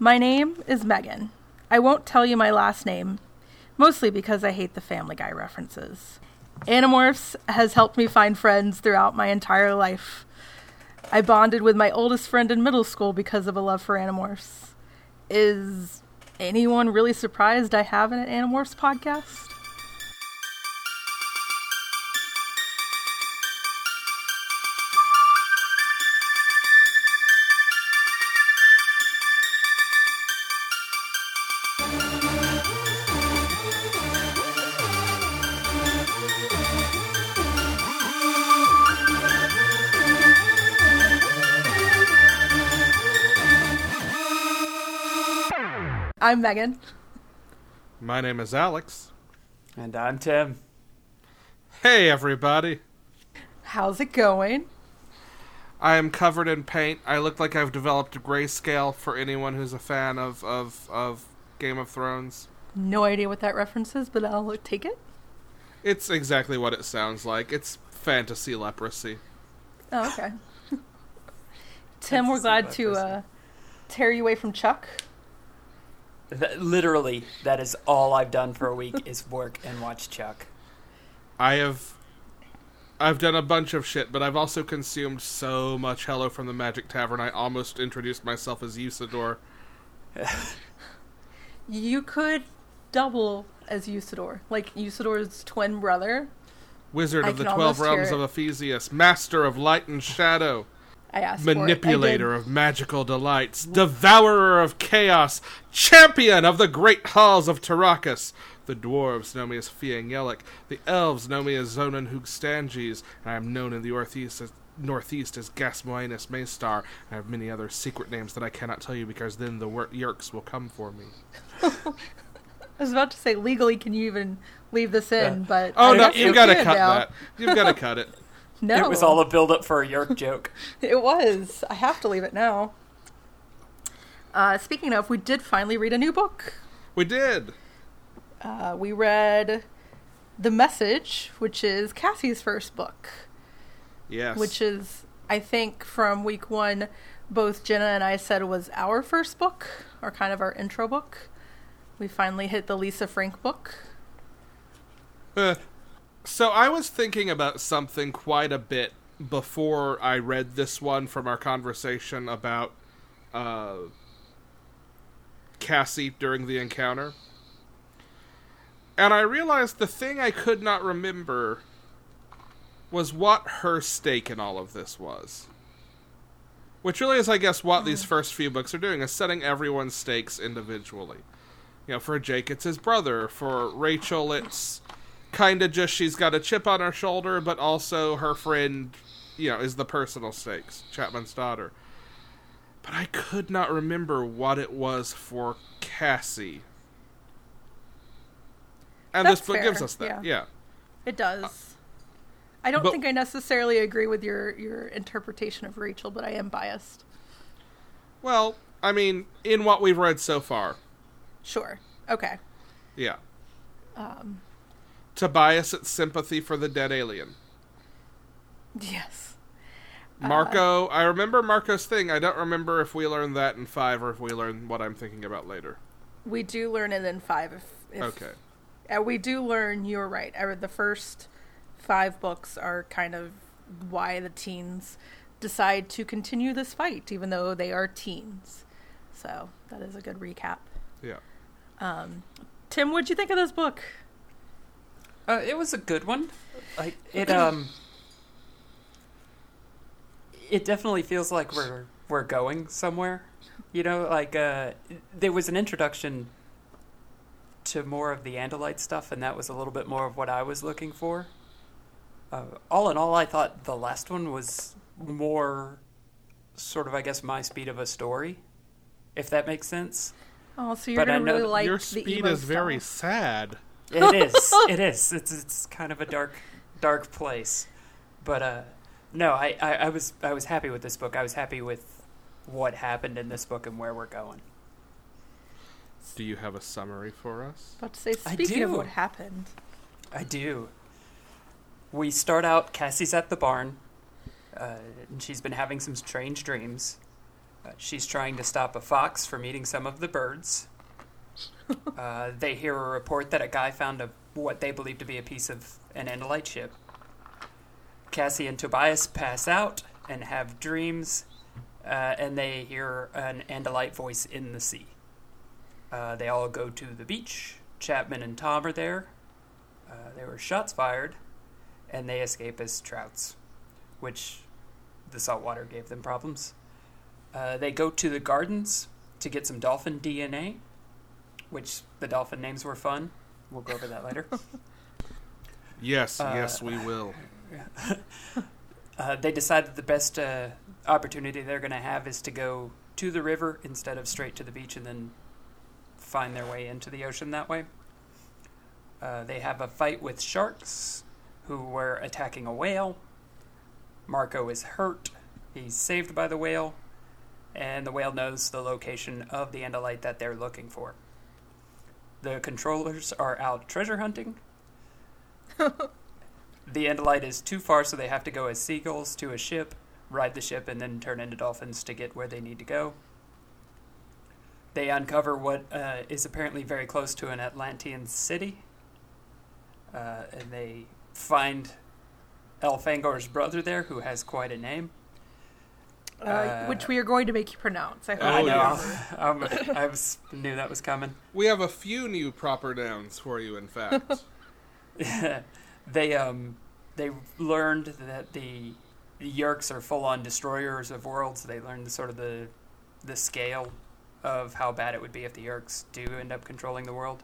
My name is Megan. I won't tell you my last name, mostly because I hate the Family Guy references. Animorphs has helped me find friends throughout my entire life. I bonded with my oldest friend in middle school because of a love for Animorphs. Is anyone really surprised I have an Animorphs podcast? I'm Megan. My name is Alex. And I'm Tim. Hey, everybody. How's it going? I am covered in paint. I look like I've developed a grayscale for anyone who's a fan of, of, of Game of Thrones. No idea what that reference is, but I'll take it. It's exactly what it sounds like. It's fantasy leprosy. Oh, okay. Tim, we're glad to uh, tear you away from Chuck. That, literally, that is all I've done for a week is work and watch Chuck. I have I've done a bunch of shit, but I've also consumed so much Hello from the Magic Tavern. I almost introduced myself as Usidore. You could double as Usidore, like Usidore's twin brother. Wizard I of the Twelve almost Realms of Ephesius, Master of Light and Shadow, I asked for it. I Manipulator of Magical Delights, Devourer of Chaos, Champion of the Great Halls of Tarakas. The dwarves know me as Fiangelik. The elves know me as Zonan Hugstanges, and I am known in the Northeast as, Northeast as Gasmoenus Maystar. I have many other secret names that I cannot tell you because then the wor- Yeerks will come for me. I was about to say legally, can you even leave this in? Yeah. But Oh no, you've got to cut now. that. You've got to cut it. No, It was all a build up for a Yeerk joke. It was. I have to leave it now. Uh, speaking of, we did finally read a new book. We did. Uh, we read The Message, which is Cassie's first book, Yes. which is, I think, from week one, both Jenna and I said was our first book, or kind of our intro book. We finally hit the Lisa Frank book. Uh, so I was thinking about something quite a bit before I read this one from our conversation about uh, Cassie during the encounter. And I realized the thing I could not remember was what her stake in all of this was. Which really is, I guess, what these first few books are doing, is setting everyone's stakes individually. You know, for Jake, it's his brother. For Rachel, it's kind of just she's got a chip on her shoulder, but also her friend, you know, is the personal stakes, Chapman's daughter. But I could not remember what it was for Cassie. And That's this book fair, gives us that. yeah. yeah. It does. I don't but- think I necessarily agree with your, your interpretation of Rachel, but I am biased. Well, I mean, in what we've read so far, Sure. Okay. yeah. Um, Tobias, it's sympathy for the dead alien. yes. Marco, uh, I remember Marco's thing. I don't remember if we learned that in five or if we learned what I'm thinking about later. We do learn it in five. If, if, Okay. And we do learn, you're right. I read the first five books are kind of why the teens decide to continue this fight, even though they are teens. So that is a good recap. Yeah. Um, Tim, what'd you think of this book? Uh, it was a good one. Like it um it definitely feels like we're we're going somewhere. You know, like uh there was an introduction to more of the Andalite stuff and that was a little bit more of what I was looking for. Uh, all in all, I thought the last one was more sort of I guess my speed of a story, if that makes sense. Oh, so you're But gonna know really that like Your the speed emo is very sad. It is. it is. It's it's kind of a dark dark place. But uh no, I, I, I was I was happy with this book. I was happy with what happened in this book and where we're going. Do you have a summary for us? About to say, speaking of what happened, I do. We start out. Cassie's at the barn, uh, and she's been having some strange dreams. Uh, she's trying to stop a fox from eating some of the birds. uh, they hear a report that a guy found a what they believe to be a piece of an Andalite ship. Cassie and Tobias pass out and have dreams, uh, and they hear an Andalite voice in the sea. Uh, they all go to the beach. Chapman and Tom are there. Uh, there were shots fired, and they escape as trouts, which the salt water gave them problems. Uh, they go to the gardens to get some dolphin DNA, which the dolphin names were fun. We'll go over that later. Yes, Uh, yes, we will. Uh, they decide that the best uh, opportunity they're going to have is to go to the river instead of straight to the beach and then find their way into the ocean that way. Uh, they have a fight with sharks who were attacking a whale. Marco is hurt. He's saved by the whale, and the whale knows the location of the Andalite that they're looking for. The controllers are out treasure hunting. the Andalite is too far, so they have to go as seagulls to a ship, ride the ship, and then turn into dolphins to get where they need to go. They uncover what uh, is apparently very close to an Atlantean city, uh, and they find Elfangor's brother there, who has quite a name. Uh, Uh, which we are going to make you pronounce. I hope. Oh, I know. remember. um, I was, knew that was coming. We have a few new proper nouns for you, in fact. they um they learned that the, the Yeerks are full on destroyers of worlds. They learned the, sort of the the scale of how bad it would be if the Yeerks do end up controlling the world.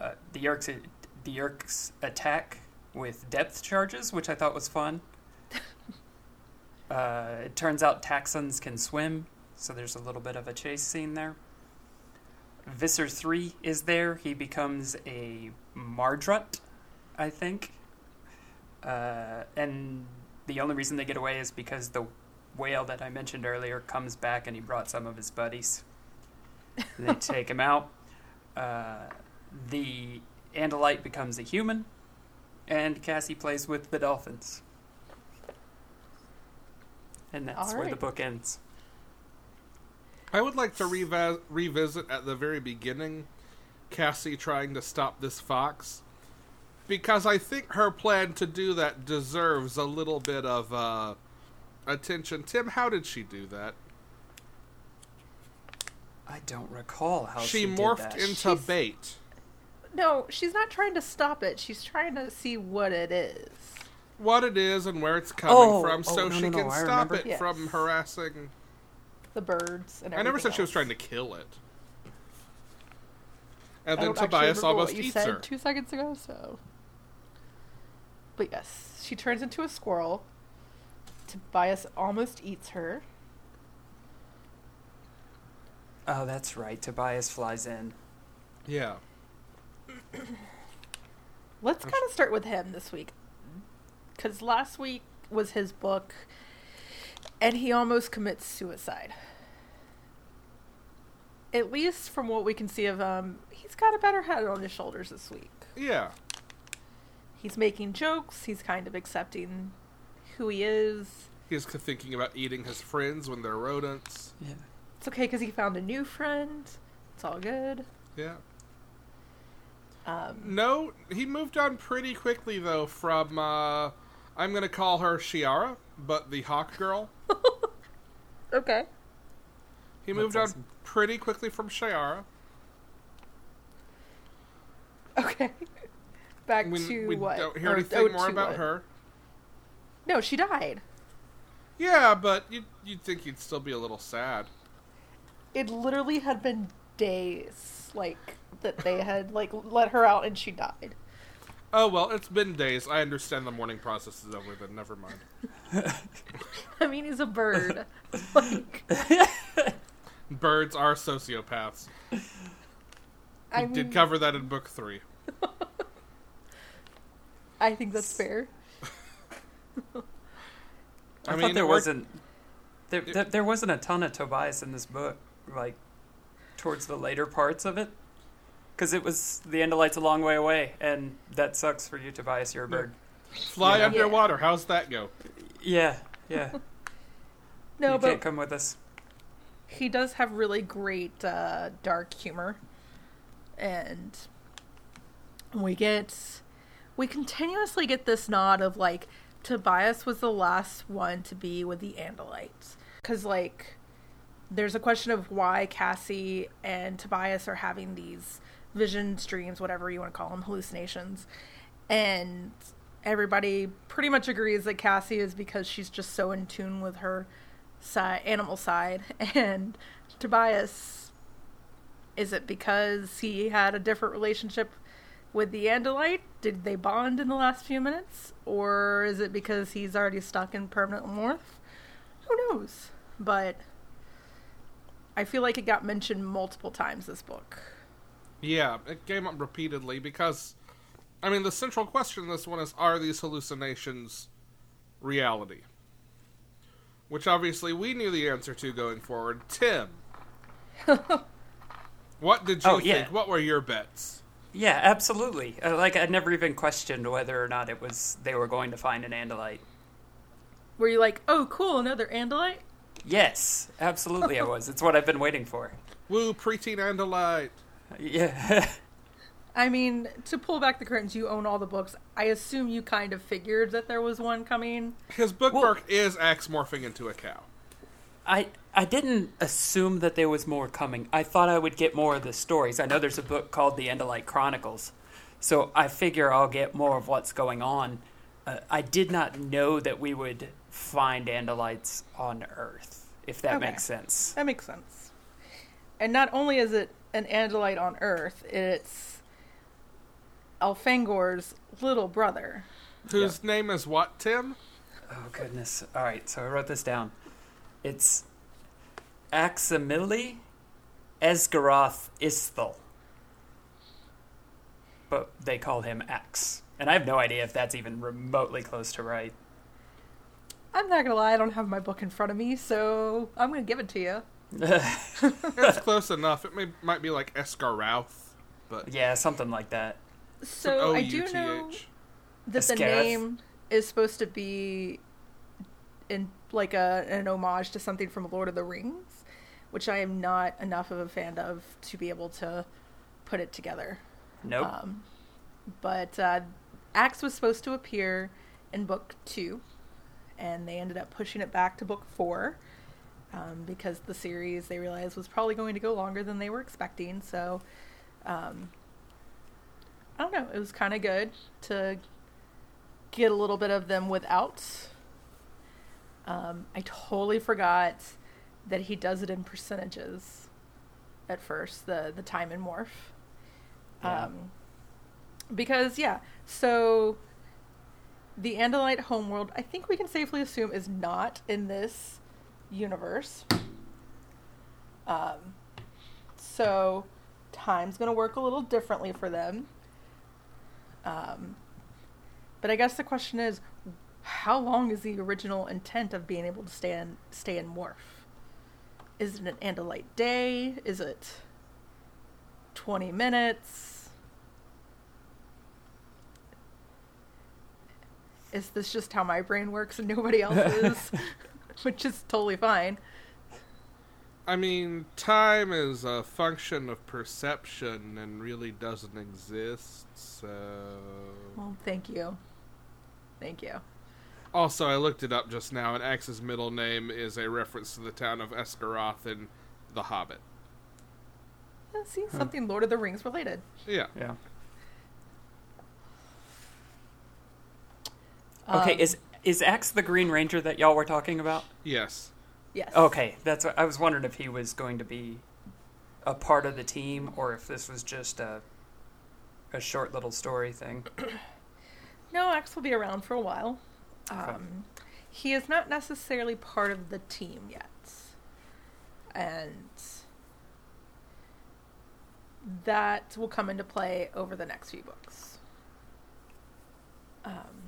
Uh, the Yeerks the Yeerks attack with depth charges, which I thought was fun. Uh, it turns out Taxxons can swim, so there's a little bit of a chase scene there. Visser 3 is there. He becomes a Mardrut, I think. Uh, and the only reason they get away is because the whale that I mentioned earlier comes back and he brought some of his buddies. They take him out. Uh, the Andalite becomes a human, and Cassie plays with the dolphins. And that's All where the book ends. I would like to revi- revisit at the very beginning Cassie trying to stop this fox. Because I think her plan to do that deserves a little bit of uh, attention. Tim, how did she do that? I don't recall how she, she did morphed that. into She's- bait. No, she's not trying to stop it. She's trying to see what it is. What it is and where it's coming Oh, from, oh, so no, she no, no, can I stop remember. it Yes. from harassing. The birds and I never said she was trying to kill it. And I then Tobias almost what you eats said her. two seconds ago. So, but yes, she turns into a squirrel. Tobias almost eats her. Oh, that's right. Tobias flies in. Yeah. Let's kind of start with him this week, because last week was his book, and he almost commits suicide. At least from what we can see of him, he's got a better head on his shoulders this week. Yeah. He's making jokes. He's kind of accepting who he is. He's thinking about eating his friends when they're rodents. Yeah. It's okay because he found a new friend. It's all good. Yeah. Um, No, he moved on pretty quickly though from uh I'm gonna call her Shiara, but the Hawk Girl. okay. He That's moved awesome. on pretty quickly from Shiara. Okay. Back We, to we what? don't hear Or- anything oh, more about what? her. No, she died. Yeah, but you'd, you'd think you'd still be a little sad. It literally had been days, like that they had like let her out and she died. Oh well, it's been days. I understand the mourning process is over, but never mind. I mean, he's a bird. like, Birds are sociopaths. We I did cover that in book three. I think that's fair. I, I thought there wasn't there, there there wasn't a ton of Tobias in this book, like towards the later parts of it, because it was the Andalites a long way away, and that sucks for you, Tobias. You're a bird. Fly Yeah. underwater. How's that go? Yeah, yeah. No, you but can't come with us. he does have really great uh, dark humor, and we get we continuously get this nod of like Tobias was the last one to be with the Andalites because like there's a question of why Cassie and Tobias are having these vision streams, whatever you want to call them, hallucinations, and everybody pretty much agrees that Cassie is because she's just so in tune with her animal side, and Tobias is it because he had a different relationship with the Andalite? Did they bond in the last few minutes, or is it because he's already stuck in permanent morph? Who knows? But I feel like it got mentioned multiple times this book. Yeah, it came up repeatedly because, I mean, the central question in this one is are these hallucinations reality? Which obviously we knew the answer to going forward. Tim. what did you Oh, yeah. think? What were your bets? Yeah, absolutely. Uh, like I never even questioned whether or not it was they were going to find an Andalite. Were you like, oh, cool, another Andalite? Yes, absolutely I was. It's what I've been waiting for. Woo, preteen Andalite. Yeah. I mean, to pull back the curtains, you own all the books. I assume you kind of figured that there was one coming. His Well- bookmark is Ax morphing into a cow. I I didn't assume that there was more coming. I thought I would get more of the stories. I know there's a book called The Andalite Chronicles, so I figure I'll get more of what's going on. Uh, I did not know that we would find Andalites on Earth, if that Okay. makes sense. That makes sense. And not only is it an Andalite on Earth, it's Elfangor's little brother. Whose name is what, Tim? Oh goodness! All right, so I wrote this down. It's Aximili Esgaroth Isthel, but they call him Ax, and I have no idea if that's even remotely close to right. I'm not gonna lie, I don't have my book in front of me, so I'm gonna give it to you. It's close enough. It may, might be like Esgarrouth, but yeah, something like that. So I do know O-U-T-H. that the name is supposed to be in like a an homage to something from Lord of the Rings, which I am not enough of a fan of to be able to put it together. Nope. Um, but uh, Ax was supposed to appear in book two, and they ended up pushing it back to book four um, because the series they realized was probably going to go longer than they were expecting. So, um, I don't know. It was kind of good to get a little bit of them without. Um, I totally forgot that he does it in percentages at first. The the time and morph. Yeah. Um, because yeah, so the Andalite homeworld, I think we can safely assume is not in this universe. Um, so time's going to work a little differently for them. Um, but I guess the question is, how long is the original intent of being able to stay in stay in morph? Is it an Andalite day? Is it twenty minutes? Is this just how my brain works and nobody else's? Which is totally fine. I mean, time is a function of perception and really doesn't exist, so. Well, thank you. Thank you. Also, I looked it up just now, and Ax's middle name is a reference to the town of Esgaroth in The Hobbit. Uh, See, something Lord of the Rings related. Yeah. yeah. Okay, Um, is is Ax the Green Ranger that y'all were talking about? Yes. yes. Okay, that's what I was wondering if he was going to be a part of the team or if this was just a a short little story thing. No, Ax will be around for a while. Um, he is not necessarily part of the team yet. And that will come into play over the next few books. Um,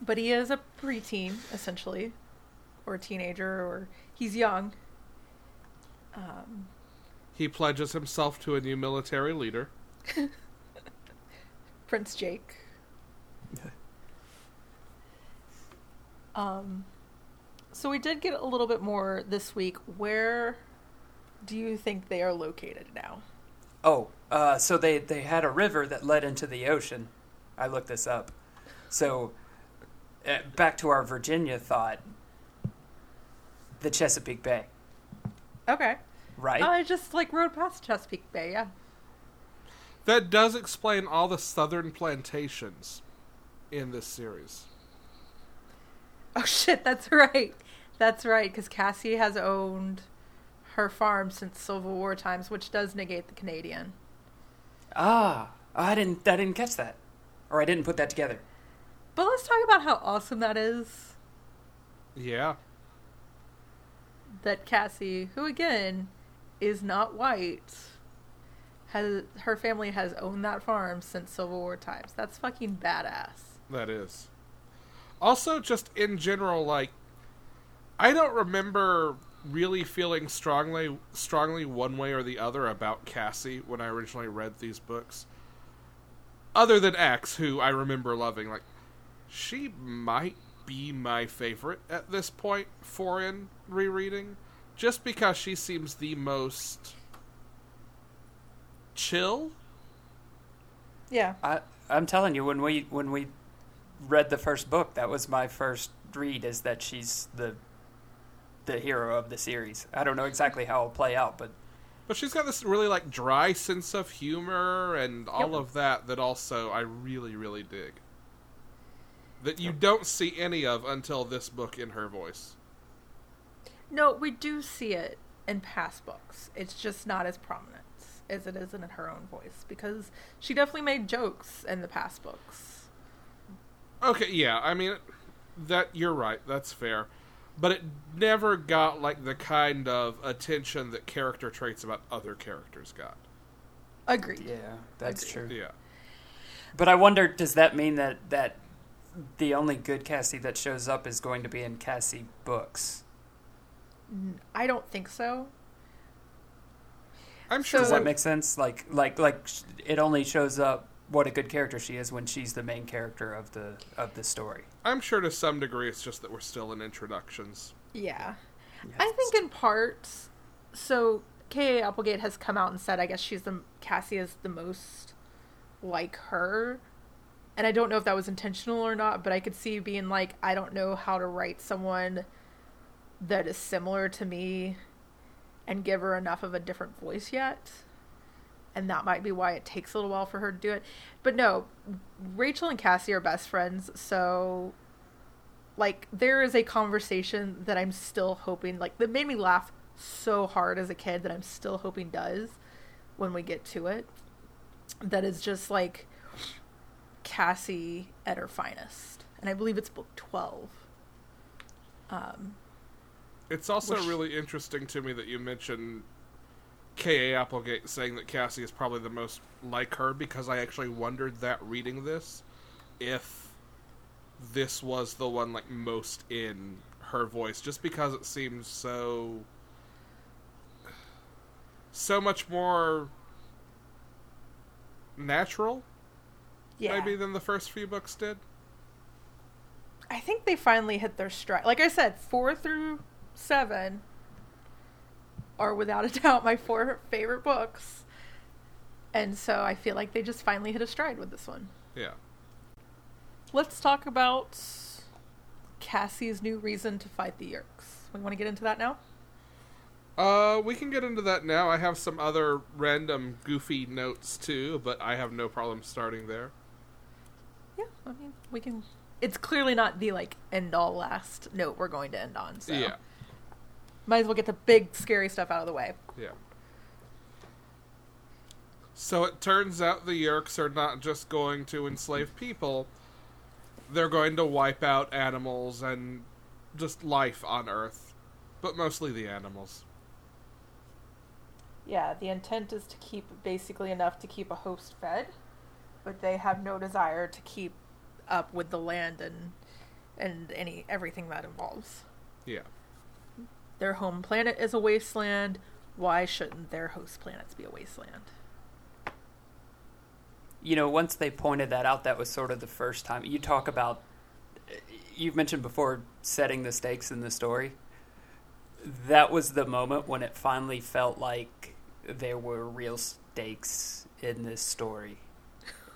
but he is a preteen, essentially, or a teenager, or he's young. Um, He pledges himself to a new military leader. Prince Jake. um, So we did get a little bit more this week. Where do you think they are located now? Oh, uh, so they they had a river that led into the ocean. I looked this up. So uh, back to our Virginia thought. The Chesapeake Bay, Okay. right? I just like rode past Chesapeake Bay. Yeah. That does explain all the southern plantations in this series. Oh shit, that's right. That's right, because Cassie has owned her farm since Civil War times, which does negate the Canadian. ah, I didn't I didn't catch that, or I didn't put that together. But let's talk about how awesome that is. Yeah. That Cassie, who again is not white, has her family has owned that farm since Civil War times. That's fucking badass. That is. Also, just in general, like, I don't remember really feeling strongly, strongly one way or the other about Cassie when I originally read these books. Other than Ax, who I remember loving, like, she might be my favorite at this point for in rereading, just because she seems the most chill. Yeah. I I'm telling you, when we when we read the first book, that was my first read. Is that she's the the hero of the series. I don't know exactly how it'll play out, but But she's got this really like dry sense of humor and all Yep. of that that also I really really dig. That you don't see any of until this book in her voice. No, we do see it in past books. It's just not as prominent as it is in her own voice because she definitely made jokes in the past books. Okay, yeah, I mean that you're right, that's fair. But it never got like the kind of attention that character traits about other characters got. Agreed. yeah, that's Agreed. true. Yeah. But I wonder, does that mean that that the only good Cassie that shows up is going to be in Cassie books? I don't think so. I'm sure Does that make sense? Like, like, like, it only shows up what a good character she is when she's the main character of the of the story. I'm sure to some degree it's just that we're still in introductions. Yeah. I think in part, so K.A. Applegate has come out and said, I guess she's the Cassie is the most like her, and I don't know if that was intentional or not, but I could see being like, I don't know how to write someone that is similar to me, and give her enough of a different voice yet, and that might be why it takes a little while for her to do it. But no, Rachel and Cassie are best friends, so like there is a conversation that I'm still hoping like that made me laugh so hard as a kid that I'm still hoping does when we get to it. That is just like Cassie at her finest. And I believe it's book 12. Um It's also Which- really interesting to me that you mentioned K.A. Applegate saying that Cassie is probably the most like her because I actually wondered that reading this if this was the one like most in her voice just because it seems so so much more natural yeah. maybe than the first few books did. I think they finally hit their stride. Like I said, 4 through 7 are without a doubt my four favorite books. And so I feel like they just finally hit a stride with this one. Yeah. Let's talk about Cassie's new reason to fight the Yeerks. We want to get into that now? Uh, we can get into that now. I have some other random goofy notes too, but I have no problem starting there. Yeah, I mean, we can. It's clearly not the like end all last note we're going to end on, so Yeah, might as well get the big scary stuff out of the way. yeah. So it turns out the Yeerks are not just going to enslave people; they're going to wipe out animals and just life on Earth, but mostly the animals. Yeah, the intent is to keep basically enough to keep a host fed, but they have no desire to keep up with the land and and any everything that involves. Yeah, Their home planet is a wasteland. Why shouldn't their host planets be a wasteland? You know, once they pointed that out, that was sort of the first time you talk about you've mentioned before setting the stakes in the story. That was the moment when it finally felt like there were real stakes in this story.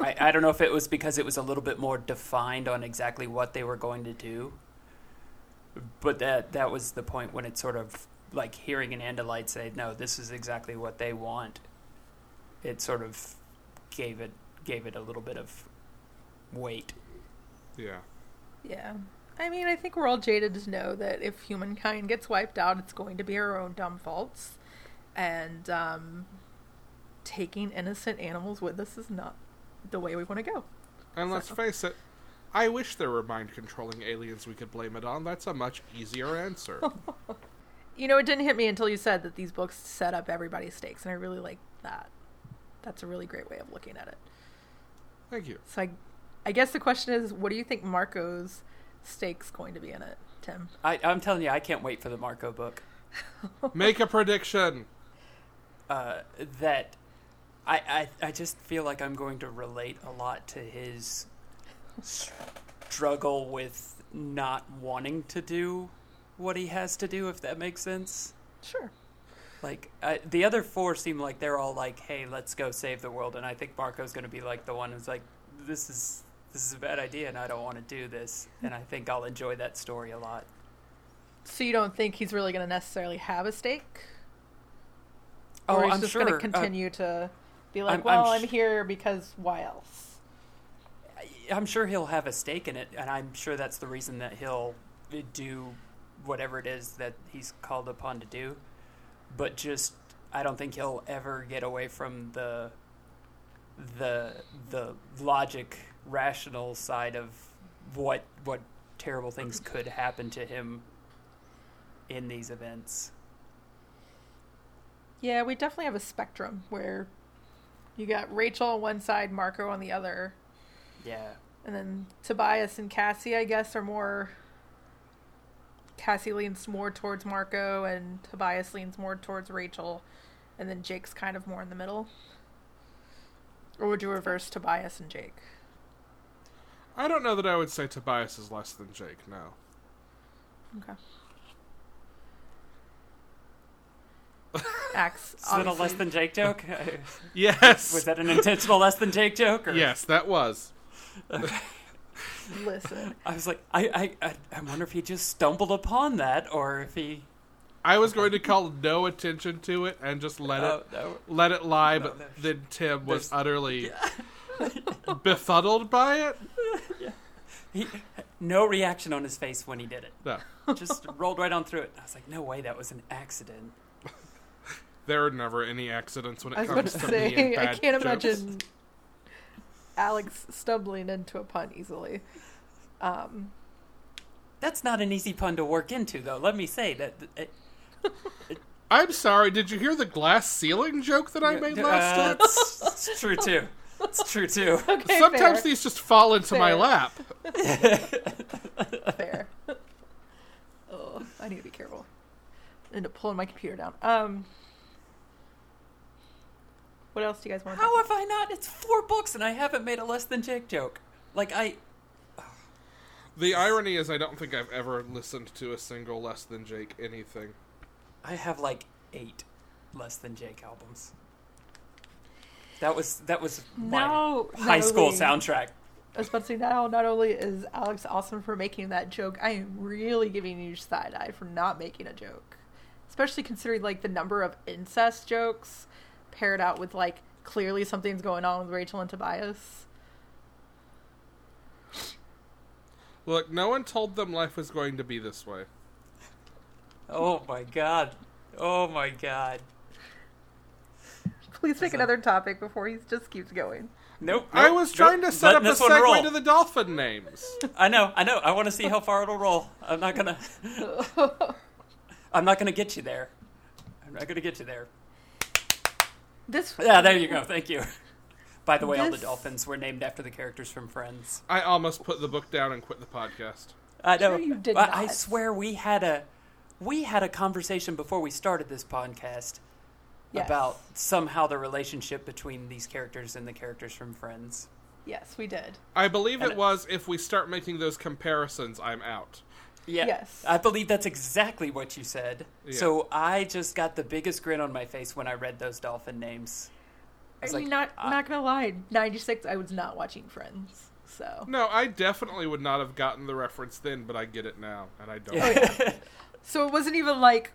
I, I don't know if it was because it was a little bit more defined on exactly what they were going to do, but that that was the point when it sort of like hearing an Andalite say, "No, this is exactly what they want." It sort of gave it gave it a little bit of weight. Yeah. Yeah. I mean, I think we're all jaded to know that if humankind gets wiped out, it's going to be our own dumb faults. And um, taking innocent animals with us is not the way we want to go. And let's face it, I wish there were mind controlling aliens we could blame it on. That's a much easier answer. You know, it didn't hit me until you said that these books set up everybody's stakes, and I really like that. That's a really great way of looking at it. Thank you. So I, I guess the question is, what do you think Marco's stakes going to be in it, Tim? I, I'm telling you, I can't wait for the Marco book. Make a prediction. uh, that I, I I just feel like I'm going to relate a lot to his struggle with not wanting to do what he has to do, if that makes sense. Sure. Like I, the other four seem like they're all like, "Hey, let's go save the world," and I think Marco's going to be like the one who's like, "This is this is a bad idea, and I don't want to do this." And I think I'll enjoy that story a lot. So you don't think he's really going to necessarily have a stake? Oh, or he's I'm just sure. going uh, to continue to be like, I'm- well, I'm I'm, here because why else? I'm sure he'll have a stake in it, and I'm sure that's the reason that he'll uh, do whatever it is that he's called upon to do. But just, I don't think he'll ever get away from the the the logic, rational side of what what terrible things could happen to him in these events. Yeah, we definitely have a spectrum where you got Rachel on one side, Marco on the other, Yeah, and then Tobias and Cassie, I guess, are more. Cassie leans more towards Marco, and Tobias leans more towards Rachel, and then Jake's kind of more in the middle. Or would you reverse Tobias and Jake? I don't know that I would say Tobias is less than Jake, no. Okay. Ax. is that a obviously- less than Jake joke? Yes. Was that an intentional less than Jake joke? Or? Yes, that was. Listen, I was like, I, I, I, I wonder if he just stumbled upon that, or if he. I was going to call no attention to it and just let Oh, it no. let it lie, No, but then Tim was there's- utterly befuddled by it. He, no reaction on his face when he did it. No. Just rolled right on through it. I was like, no way, that was an accident. There are never any accidents when it I was about comes to to me and say, I can't jokes. imagine Alex stumbling into a pun easily. Um, That's not an easy pun to work into, though. Let me say that. that- it- I'm sorry. Did you hear the glass ceiling joke that I made uh, last time? it's, it's true too. It's true too. okay, Sometimes fair, these just fall into my lap. fair. oh, I need to be careful. I need to pull my computer down. Um, what else do you guys want? to How have I not? It's four books, and I haven't made a less than Jake joke. Like I, The irony is, I don't think I've ever listened to a single less than Jake anything. I have like eight less than Jake albums. That was that was my high school only- soundtrack. I was about to say now. Not only is Alex awesome for making that joke, I am really giving you side eye for not making a joke, especially considering like the number of incest jokes paired out with like clearly something's going on with Rachel and Tobias. Look, no one told them life was going to be this way. Oh my god. Oh my god. Please pick another topic before he just keeps going. Nope. I nope, was trying nope. to set up a this one roll. segue to the dolphin names. I know, I know. I want to see how far it'll roll. I'm not gonna. I'm not gonna get you there. I'm not gonna get you there. This Yeah, there you go. Thank you. By the way, all the This- dolphins were named after the characters from Friends. I almost put the book down and quit the podcast. I know. Sure you did I, I not. swear we had a we had a conversation before we started this podcast Yes. about somehow the relationship between these characters and the characters from Friends. Yes, we did. I believe it it- was if we start making those comparisons, I'm out. Yeah. Yes. I believe that's exactly what you said. Yeah. So I just got the biggest grin on my face when I read those dolphin names. I was mean, like, not I- not gonna lie, ninety six. I was not watching Friends, so No, I definitely would not have gotten the reference then, but I get it now, and I don't. Oh, yeah. so it wasn't even like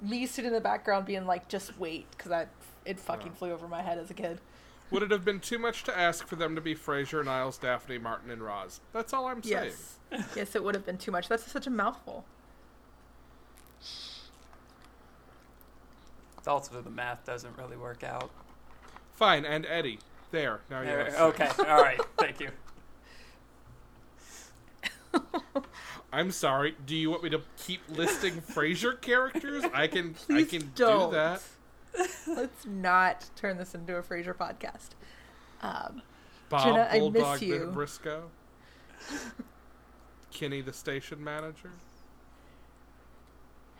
me sitting in the background being like, just wait, because I it fucking Oh. flew over my head as a kid. Would it have been too much to ask for them to be Frasier, Niles, Daphne, Martin, and Roz? That's all I'm saying. Yes, yes, it would have been too much. That's such a mouthful. It's also the math doesn't really work out. Fine, and Eddie. There. Now you There- have okay. All right. Thank you. I'm sorry. Do you want me to keep listing Frasier characters? I can. Please I can don't. do that. Let's not turn this into a Frasier podcast. Um, Bob Jenna, I miss Bulldog you. Briscoe. Kenny, the station manager.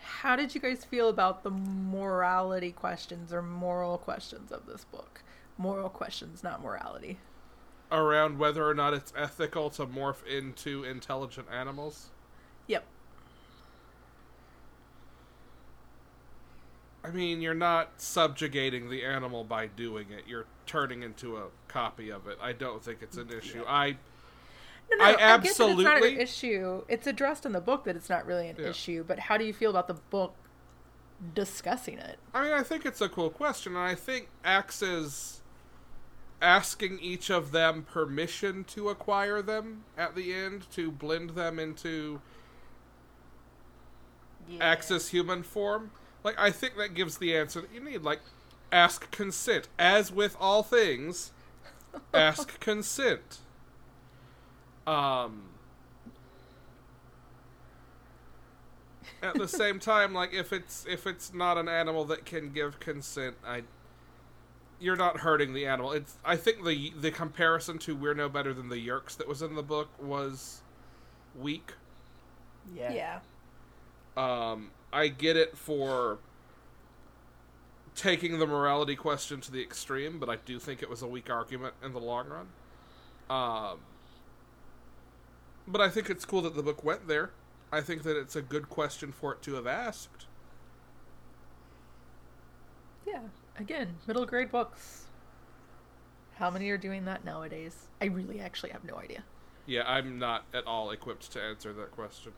how did you guys feel about the morality questions or moral questions of this book? Moral questions, not morality. Around whether or not it's ethical to morph into intelligent animals. Yep. I mean, you're not subjugating the animal by doing it. You're turning into a copy of it. I don't think it's an issue. I No, no, I I, that it's not absolutely- an issue. It's addressed in the book that it's not really an Yeah. issue, but how do you feel about the book discussing it? I mean, I think it's a cool question, and I think Ax's asking each of them permission to acquire them at the end to blend them into Ax's human form. Like, I think that gives the answer that you need. Like, ask consent. As with all things, ask consent. Um. At the same time, like if it's if it's not an animal that can give consent, I you're not hurting the animal. It's I think the the comparison to we're no better than the Yeerks that was in the book was weak. Yeah. Yeah. Um, I get it for taking the morality question to the extreme, but I do think it was a weak argument in the long run. Um, but I think it's cool that the book went there. I think that it's a good question for it to have asked. Yeah. Again, middle grade books. How many are doing that nowadays? I really actually have no idea. Yeah, I'm not at all equipped to answer that question.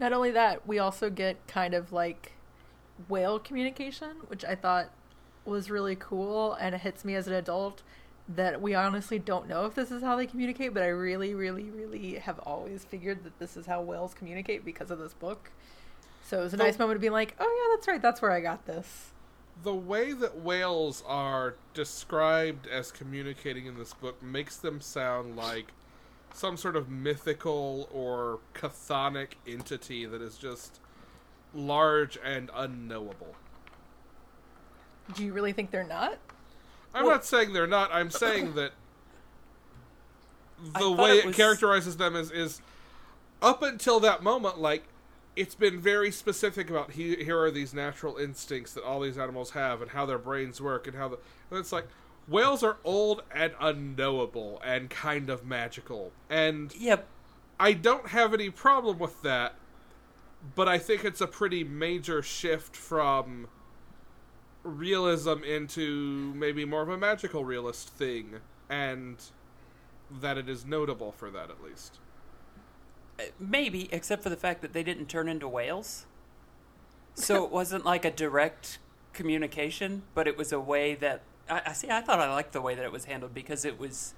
Not only that, we also get kind of like whale communication, which I thought was really cool and it hits me as an adult that we honestly don't know if this is how they communicate, but I really, really, really have always figured that this is how whales communicate because of this book. So it was a The- nice moment to be like, oh yeah, that's right, that's where I got this. The way that whales are described as communicating in this book makes them sound like some sort of mythical or chthonic entity that is just large and unknowable. Do you really think they're not? I'm Well- not saying they're not. I'm saying that the way it it characterizes them is is up until that moment, like it's been very specific about he, here are these natural instincts that all these animals have and how their brains work and how the and it's like whales are old and unknowable and kind of magical and Yep. I don't have any problem with that, but I think it's a pretty major shift from realism into maybe more of a magical realist thing, and that it is notable for that at least. Uh, Maybe, except for the fact that they didn't turn into whales. So it wasn't like a direct communication, but it was a way that I, I see. I thought I liked the way that it was handled because it was,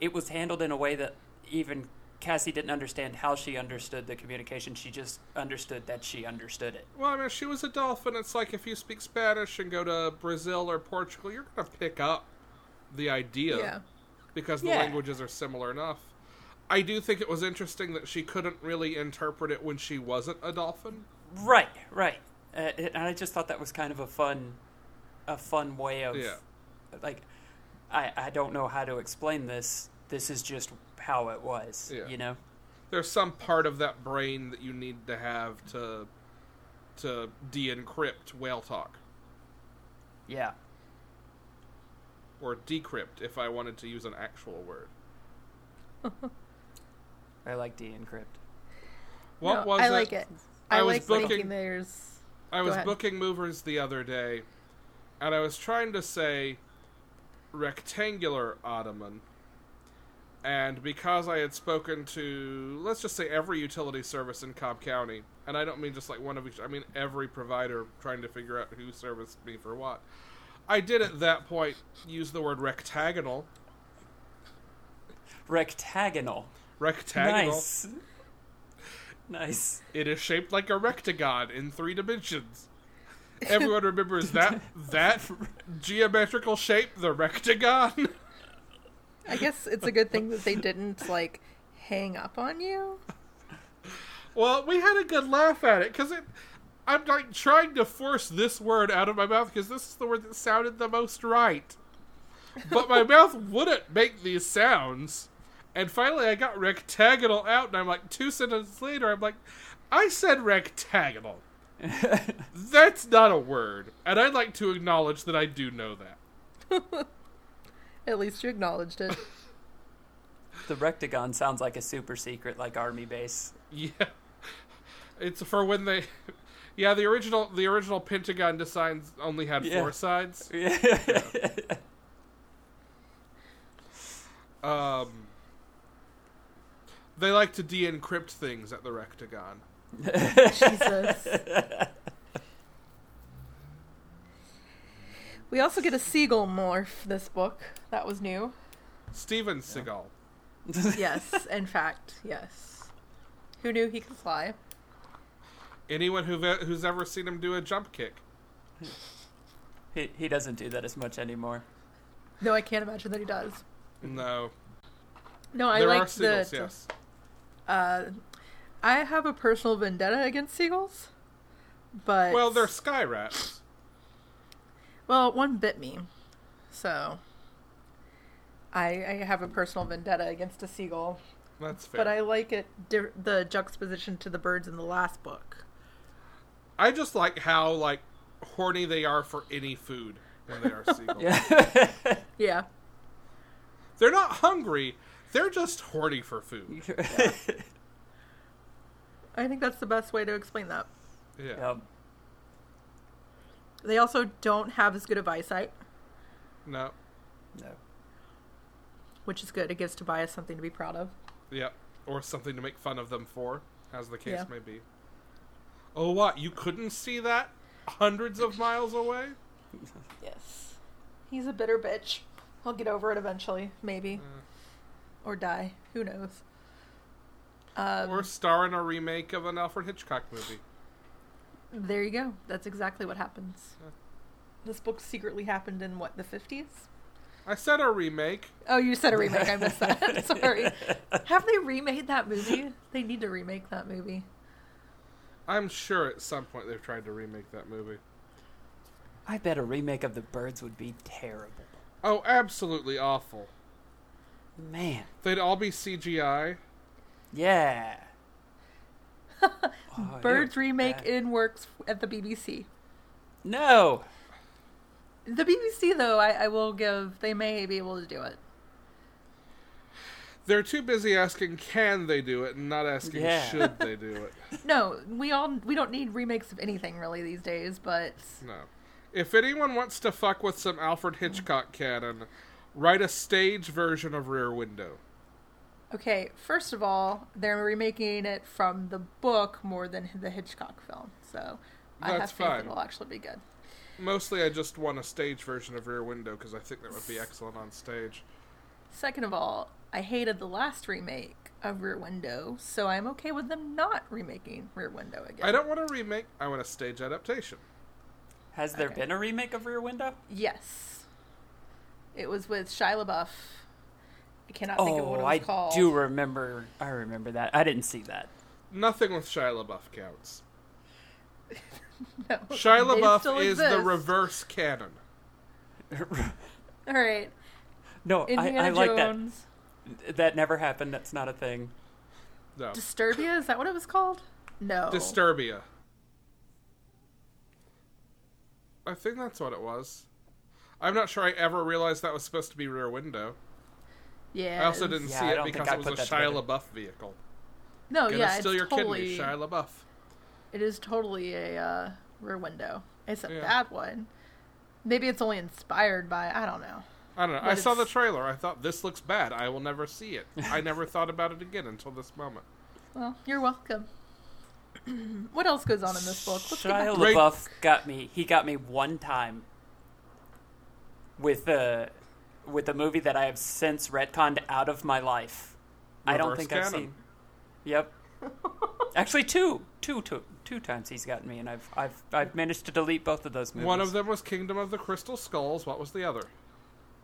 it was handled in a way that even Cassie didn't understand how she understood the communication. She just understood that she understood it. Well, I mean, she was a dolphin. It's like if you speak Spanish and go to Brazil or Portugal, you're going to pick up the idea Yeah. because the Yeah. languages are similar enough. I do think it was interesting that she couldn't really interpret it when she wasn't a dolphin. Right, right. Uh, it- and I just thought that was kind of a fun, a fun way of, Yeah. Like, I I don't know how to explain this. This is just how it was. Yeah. You know. there's some part of that brain that you need to have to to de-encrypt whale talk Yeah. or decrypt if I wanted to use an actual word. I like de-encrypt. What No, was I it? like it. I, I was like booking- thinking there's. I was ahead. booking movers the other day, and I was trying to say rectangular ottoman. And because I had spoken to, let's just say, every utility service in Cobb County, and I don't mean just like one of each, I mean every provider trying to figure out who serviced me for what, I did at that point use the word rectagonal. Rectagonal. Rectagonal. Nice. Nice. It is shaped like a rectagon in three dimensions. Everyone remembers that that geometrical shape, the rectagon. I guess it's a good thing that they didn't like hang up on you. Well, we had a good laugh at it because it. I'm like trying to force this word out of my mouth because this is the word that sounded the most right, but my mouth wouldn't make these sounds. And finally, I got rectagonal out, and I'm like two sentences later, I'm like, I said rectagonal. That's not a word, and I'd like to acknowledge that I do know that. At least you acknowledged it. The rectagon sounds like a super secret, like army base. Yeah, it's for when they. Yeah, the original the original Pentagon designs only had Yeah. four sides. Yeah. Um, they like to de-encrypt things at the Rectagon. Jesus. We also get a seagull morph this book. That was new. Steven Seagal. Yes, in fact, yes. Who knew he could fly? Anyone who who's ever seen him do a jump kick. he, he doesn't do that as much anymore. No, I can't imagine that he does. No, No, I like are seagulls. that. Yes, Uh, I have a personal vendetta against seagulls, but well, they're sky rats. well, one bit me, so I I have a personal vendetta against a seagull. That's fair. But I like it di- the juxtaposition to the birds in the last book. I just like how like horny they are for any food when they are seagulls. Yeah. Yeah, They're not hungry. They're just horny for food. I think that's the best way to explain that. Yeah. Yep. They also don't have as good of eyesight, No. No. which is good. It gives Tobias something to be proud of. Yep. Or something to make fun of them for, as the case Yeah. may be. Oh, what? You couldn't see that hundreds of miles away? Yes. He's a bitter bitch. He'll get over it eventually, maybe. Mm. Or die. Who knows? Um, or star in a remake of an Alfred Hitchcock movie. there you go. That's exactly what happens. This book secretly happened in what, the 50s? I said a remake. Oh, you said a remake. I missed that. Sorry. Have they remade that movie? They need to remake that movie. I'm sure at some point they've tried to remake that movie. I bet a remake of The Birds would be terrible. Oh, absolutely awful. Man. They'd all be CGI. Yeah. Oh, Birds ew. remake Bad. in works at the BBC. No. The BBC, though, I, I will give, they may be able to do it. They're too busy asking can they do it and not asking Yeah. should they do it. No, we all we don't need remakes of anything really these days, but No. If anyone wants to fuck with some Alfred Hitchcock canon, write a stage version of Rear Window. Okay, first of all, they're remaking it from the book more than the Hitchcock film. So I have faith fine. it'll actually be good. Mostly, I just want a stage version of Rear Window because I think that would be excellent on stage. Second of all, I hated the last remake of Rear Window, so I'm okay with them not remaking Rear Window again. I don't want a remake. I want a stage adaptation. Has there Okay. been a remake of Rear Window? Yes. It was with Shia LaBeouf. I cannot think of what it Oh, was I called. I do remember. I remember that. I didn't see that. Nothing with Shia LaBeouf counts. No, Shia LaBeouf still is the reverse canon. All right, no, I, I like Jones. that. That never happened. That's not a thing. No. Disturbia, is that what it was called? No. Disturbia. I think that's what it was. I'm not sure I ever realized that was supposed to be Rear Window. Yeah. I also didn't Yeah, see it because it was a that Shia together. LaBeouf vehicle. No, Gonna yeah, steal it's your totally. kidneys, Shia LaBeouf. It is totally a uh, rear window. It's a Yeah. bad one. Maybe it's only inspired by I don't know. I don't know. But I saw the trailer. I thought this looks bad. I will never see it. I never thought about it again until this moment. Well, you're welcome. what else goes on in this book? Let's get back Shia to- Great. LaBeouf got me. He got me one time with the with a movie that I have since retconned out of my life. I don't Reverse think I've seen. Yep. Actually, two, two, two, two times he's gotten me, and I've I've I've managed to delete both of those movies. One of them was Kingdom of the Crystal Skulls. What was the other?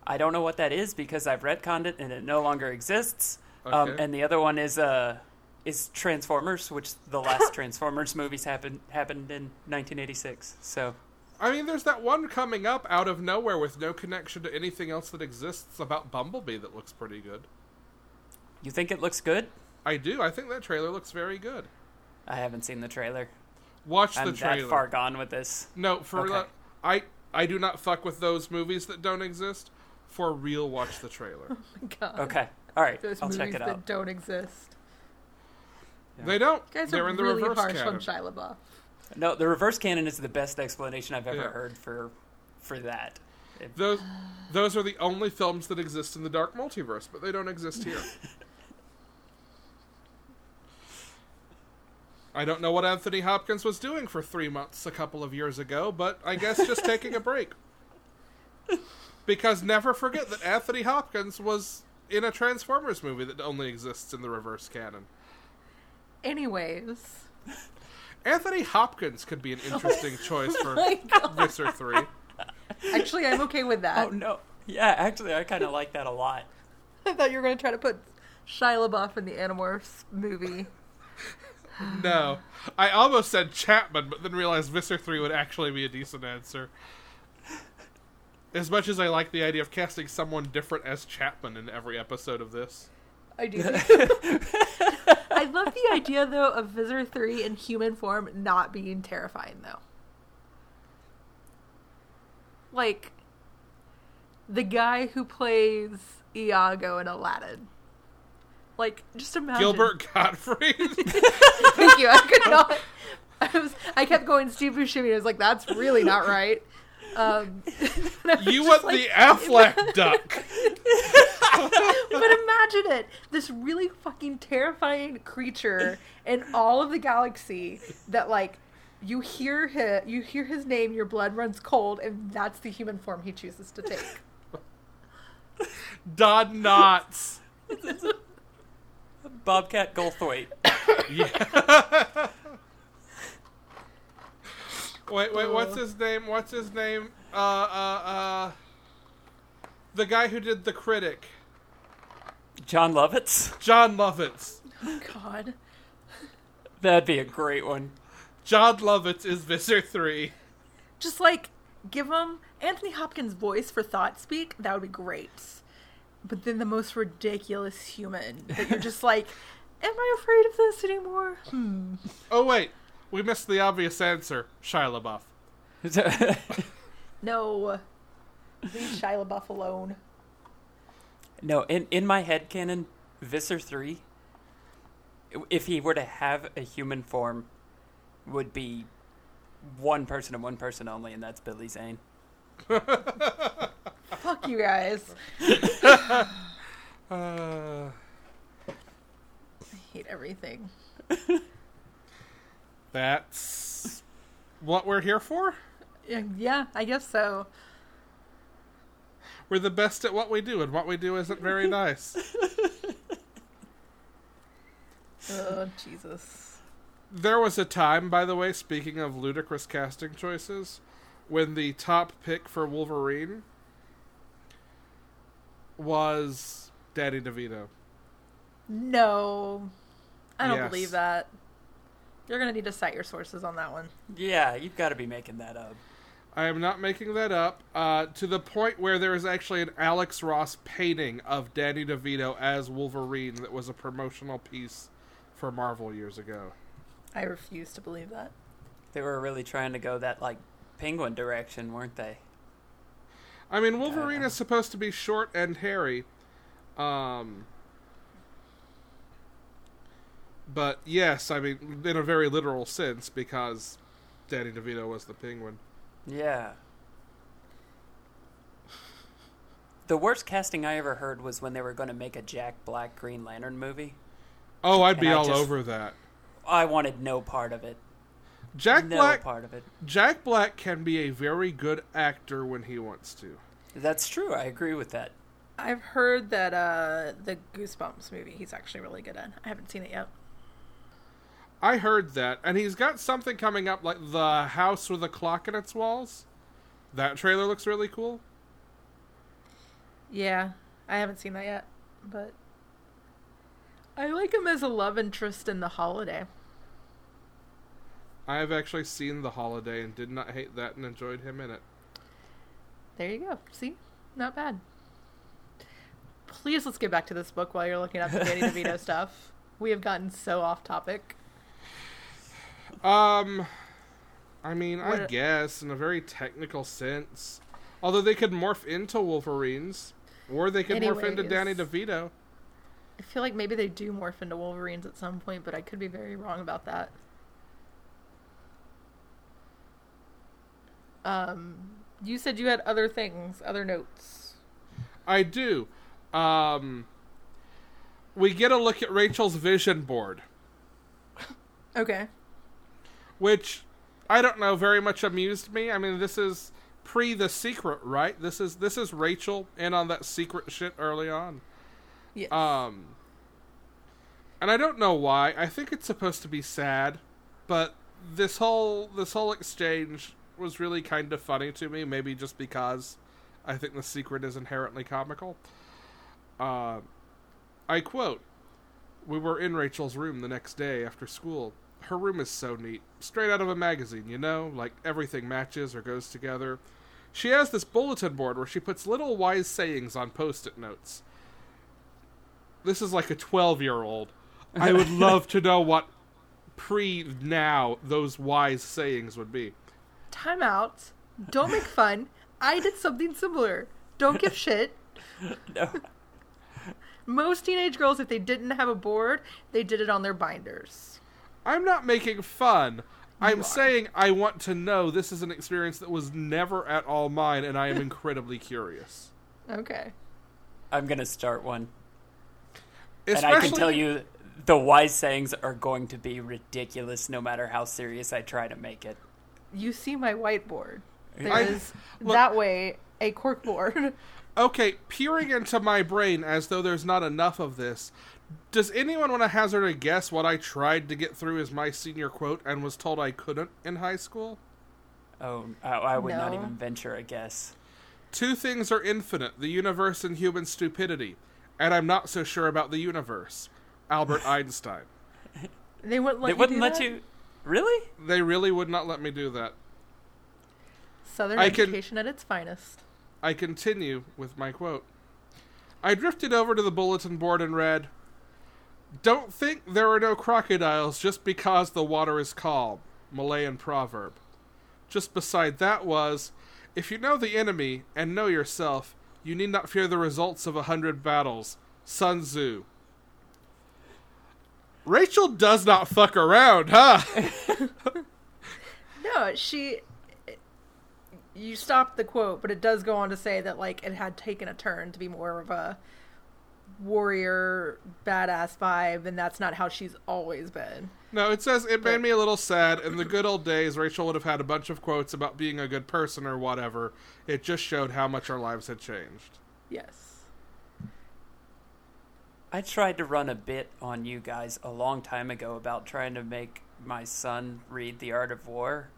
I don't know what that is because I've retconned it and it no longer exists. Um, Okay. and the other one is uh is Transformers, which the last Transformers movies happened happened in 1986. So I mean, there's that one coming up out of nowhere with no connection to anything else that exists about Bumblebee that looks pretty good. you think it looks good? I do. I think that trailer looks very good. I haven't seen the trailer. Watch the I'm trailer. that far gone with this. No, for Okay. real. I I do not fuck with those movies that don't exist. For real, watch the trailer. Oh God. Okay, all right, Those I'll movies check it that out. don't exist. Yeah. They don't. You guys They're are in the really reverse harsh canon. on Shia LaBeouf. No, the reverse canon is the best explanation I've ever Yeah. heard for for that. It- Those those are the only films that exist in the dark multiverse, but they don't exist here. I don't know what Anthony Hopkins was doing for three months a couple of years ago, but I guess just taking a break. Because never forget that Anthony Hopkins was in a Transformers movie that only exists in the reverse canon. Anyways, Anthony Hopkins could be an oh interesting choice for my God. Visser 3. actually, I'm okay with that. oh no, yeah, actually, I kind of like that a lot. I thought you were going to try to put Shia LaBeouf in the Animorphs movie. No. I almost said Chapman, but then realized Visser 3 would actually be a decent answer. As much as I like the idea of casting someone different as Chapman in every episode of this. I do. I love the idea though of Visser Three in human form not being terrifying though. Like the guy who plays Iago in Aladdin. Like just imagine. Gilbert Gottfried? Thank you. I could not. I was. I kept going Steve Buscemi. I was like, that's really not right. Um, and I was you just want like, the Aflac duck. but imagine it this really fucking terrifying creature in all of the galaxy that like you hear his, you hear his name your blood runs cold and that's the human form he chooses to take Don Knotts. Bobcat Goldthwait. Yeah. Wait, wait, what's his name? What's his name? Uh, uh, uh. The guy who did The Critic. Jon Lovitz. Jon Lovitz. oh god That'd be a great one. Jon Lovitz is Visser 3. just like give him anthony hopkins voice for thought speak that would be great but then the most ridiculous human that you're just like am i afraid of this anymore hmm Oh, wait. We missed the obvious answer. Shia LaBeouf. no leave shia labeouf alone no, in in my head canon, Visser three. If he were to have a human form, would be one person and one person only, and that's Billy Zane. fuck you guys Uh, I hate everything. That's what we're here for? Yeah, I guess so. We're the best at what we do, and what we do isn't very nice. Oh, Jesus. There was a time, by the way, speaking of ludicrous casting choices, when the top pick for Wolverine was Danny DeVito. No. I don't Yes. believe that. You're going to need to cite your sources on that one. Yeah, you've got to be making that up. I am not making that up. Uh, to the point where there is actually an Alex Ross painting of Danny DeVito as Wolverine that was a promotional piece for Marvel years ago. I refuse to believe that. They were really trying to go that like penguin direction, weren't they? I mean, Wolverine Uh. is supposed to be short and hairy, Um, but yes, I mean, in a very literal sense, because Danny DeVito was the penguin. Yeah. The worst casting I ever heard was when they were going to make a Jack Black Green Lantern movie. Oh, I'd And be I all just- over that. I wanted no part of it. Jack no Black. part of it. Jack Black can be a very good actor when he wants to. That's true. I agree with that. I've heard that uh, the Goosebumps movie he's actually really good in. I haven't seen it yet. I heard that, and he's got something coming up like the house with a clock in its walls. That trailer looks really cool. Yeah, I haven't seen that yet, but I like him as a love interest in The Holiday. I have actually seen The Holiday and did not hate that and enjoyed him in it. There you go. See, not bad. Please let's get back to this book while you're looking up the Danny DeVito stuff. We have gotten so off topic. Um, I mean, I guess in a very technical sense. Although they could morph into Wolverines, or they could morph into Danny DeVito. I feel like maybe they do morph into Wolverines at some point, but I could be very wrong about that. Um, you said you had other things, other notes. I do. Um, we get a look at Rachel's vision board, Okay. Which I don't know very much amused me. I mean, this is pre the secret, right? This is this is Rachel in on that secret shit early on. Yes. Um, and I don't know why. I think it's supposed to be sad, but this whole this whole exchange was really kind of funny to me. Maybe just because I think the secret is inherently comical. Uh, I quote: "We were in Rachel's room the next day after school. Her room is so neat, straight out of a magazine. You know, like everything matches or goes together." She has this bulletin board where she puts little wise sayings on post-it notes this is like a 12 year old. I would love to know what pre now those wise sayings would be. Time out. Don't make fun. I did something similar. Don't give shit. No. Most teenage girls, if they didn't have a board, they did it on their binders. I'm not making fun. I'm saying I want to know this is an experience that was never at all mine, and I am incredibly curious. Okay. I'm going to start one. Especially, and I can tell you the wise sayings are going to be ridiculous no matter how serious I try to make it. You see my whiteboard. There I- is look- that way a corkboard. Okay, peering into my brain as though there's not enough of this. Does anyone want to hazard a guess what I tried to get through as my senior quote and was told I couldn't in high school? Oh, I, I would not even venture a guess. Two things are infinite the universe and human stupidity. And I'm not so sure about the universe. Albert Einstein. They wouldn't let they you wouldn't do let that? you. Really? They really would not let me do that. Southern I can- education at its finest. I continue with my quote. I drifted over to the bulletin board and read Don't think there are no crocodiles just because the water is calm. Malayan proverb. Just beside that was If you know the enemy and know yourself, you need not fear the results of a hundred battles. Sun Tzu. Rachel does not fuck around, huh? No, she. You stopped the quote, but it does go on to say that like it had taken a turn to be more of a warrior badass vibe, and that's not how she's always been. No, it says it made me a little sad. In the good old days, Rachel would have had a bunch of quotes about being a good person or whatever. It just showed how much our lives had changed. Yes. I tried to run a bit on you guys a long time ago about trying to make my son read The Art of War.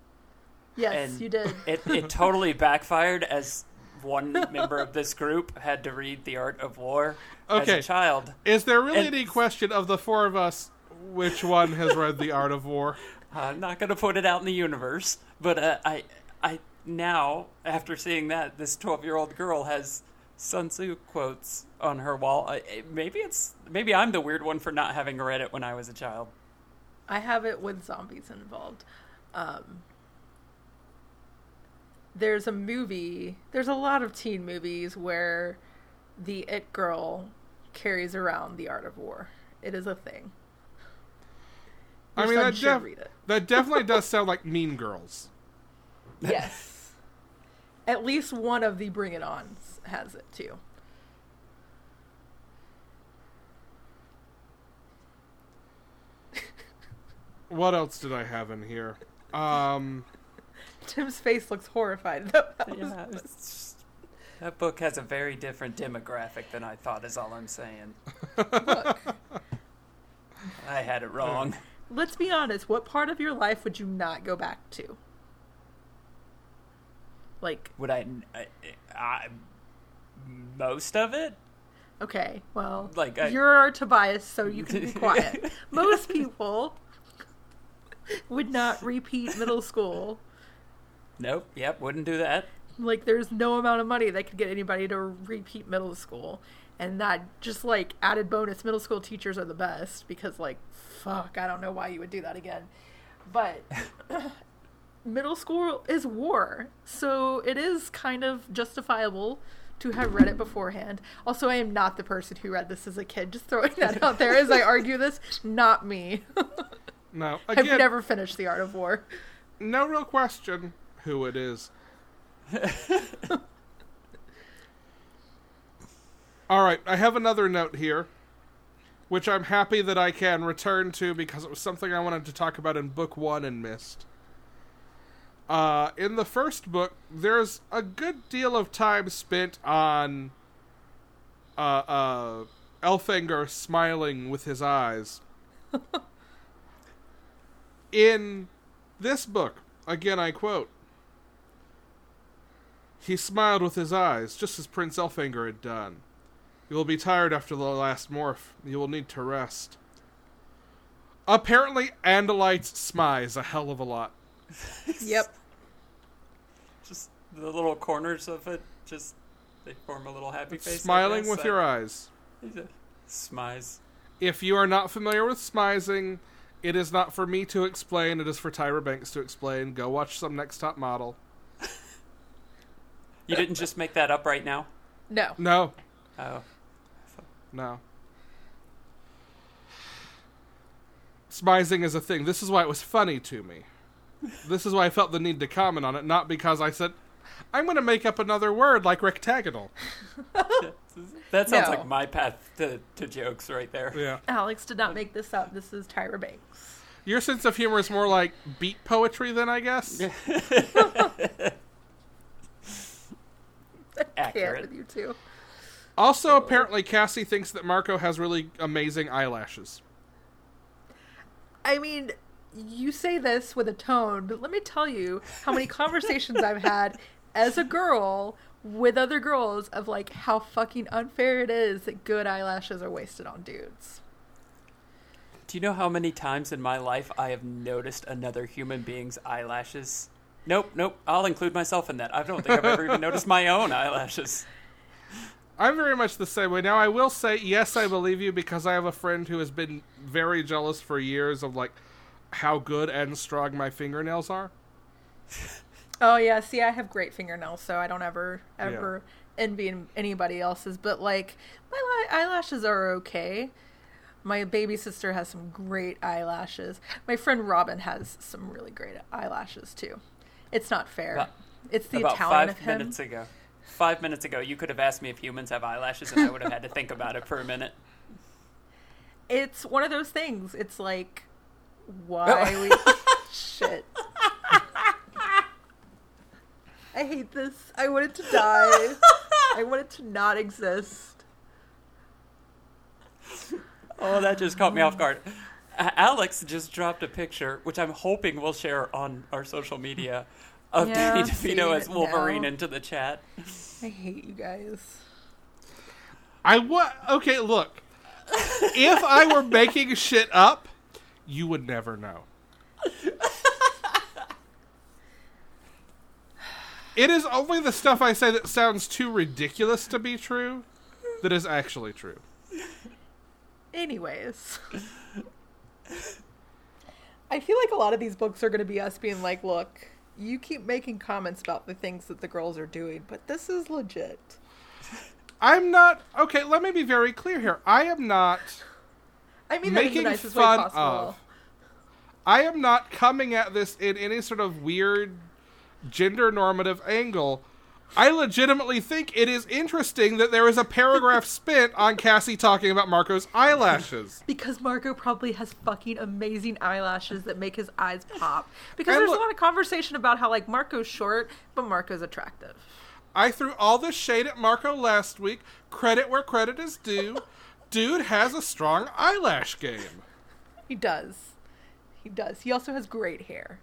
Yes, And you did. It, it totally backfired as one member of this group had to read The Art of War Okay. as a child. Is there really And- any question of the four of us which one has read The Art of War? I'm not going to put it out in the universe, but uh, I, I now after seeing that, this 12 year old girl has Sun Tzu quotes on her wall. I, maybe it's maybe I'm the weird one for not having read it when I was a child. I have it with zombies involved. Um, there's a movie. There's a lot of teen movies where the it girl carries around the art of war. It is a thing. I mean, son that, def- read it. that definitely does sound like Mean Girls. Yes. At least one of the Bring It Ons has it too. What else did I have in here? Um, Tim's face looks horrified. though. Yeah, it's just- that book has a very different demographic than I thought. Is all I'm saying. Look, I had it wrong. let's be honest. What part of your life would you not go back to? Like, Would I, I, I? Most of it. okay, well, Like, I- you're Tobias, so you can be quiet. Most people would not repeat middle school. Nope. Yep. Wouldn't do that. Like, there's no amount of money that could get anybody to repeat middle school. And that just like added bonus, middle school teachers are the best because, like, fuck, I don't know why you would do that again. But middle school is war. So it is kind of justifiable to have read it beforehand. Also, I am not the person who read this as a kid. Just throwing that out there as I argue this. Not me. no, I've again, never finished The Art of War. no real question who it is. All right, I have another note here, which I'm happy that I can return to because it was something I wanted to talk about in book one and missed. Uh, in the first book, there's a good deal of time spent on uh, uh, Elfangor smiling with his eyes. in this book, again I quote, he smiled with his eyes, just as Prince Elfangor had done. You will be tired after the last morph. You will need to rest. Apparently, Andalites smize a hell of a lot. Yep. Just the little corners of it. Just they form a little happy face. Smiling guess. with I- your eyes. Smize. If you are not familiar with smizing, it is not for me to explain. It is for Tyra Banks to explain. Go watch some Next Top Model. You didn't just make that up right now. No. No, Oh, no. Smizing is a thing. This is why it was funny to me. This is why I felt the need to comment on it, not because I said, I'm going to make up another word like rectagonal. that sounds No. like my path to, to jokes right there. Yeah. Alex did not make this up. This is Tyra Banks. Your sense of humor is more like beat poetry then, I guess? Can't Accurate. with you two. Also, apparently, Cassie thinks that Marco has really amazing eyelashes. I mean, you say this with a tone, but let me tell you how many conversations I've had as a girl with other girls of like how fucking unfair it is that good eyelashes are wasted on dudes. Do you know how many times in my life I have noticed another human being's eyelashes? Nope, nope. I'll include myself in that. I don't think I've ever even noticed my own eyelashes. I'm very much the same way. Now, I will say, yes, I believe you because I have a friend who has been very jealous for years of, like, how good and strong my fingernails are. Oh yeah, see, I have great fingernails, so I don't ever ever envy anybody else's. But like, my li- eyelashes are okay. My baby sister has some great eyelashes. My friend Robin has some really great eyelashes too. It's not fair. About- it's the About Italian five of him. minutes ago. Five minutes ago, you could have asked me if humans have eyelashes, and I would have had to think about it for a minute. It's one of those things. It's like, why oh. we shit. I hate this. I want it to die. I want it to not exist. Oh, that just caught me off guard. A- Alex just dropped a picture, which I'm hoping we'll share on our social media, of Yeah, Danny I'm DeVito as Wolverine now. into the chat. I hate you guys. I what? Okay, look. if I were making shit up, you would never know. it is only the stuff I say that sounds too ridiculous to be true that is actually true. Anyways. I feel like a lot of these books are going to be us being like, look, you keep making comments about the things that the girls are doing, but this is legit. I'm not okay. Let me be very clear here. I am not I mean that in the making fun possible. of. I am not coming at this in any sort of weird gender normative angle. I legitimately think it is interesting that there is a paragraph spent on Cassie talking about Marco's eyelashes. Because Marco probably has fucking amazing eyelashes that make his eyes pop. Because And there's look- a lot of conversation about how like Marco's short, but Marco's attractive. I threw all this shade at Marco last week. Credit where credit is due. Dude has a strong eyelash game. He does. He does. He also has great hair.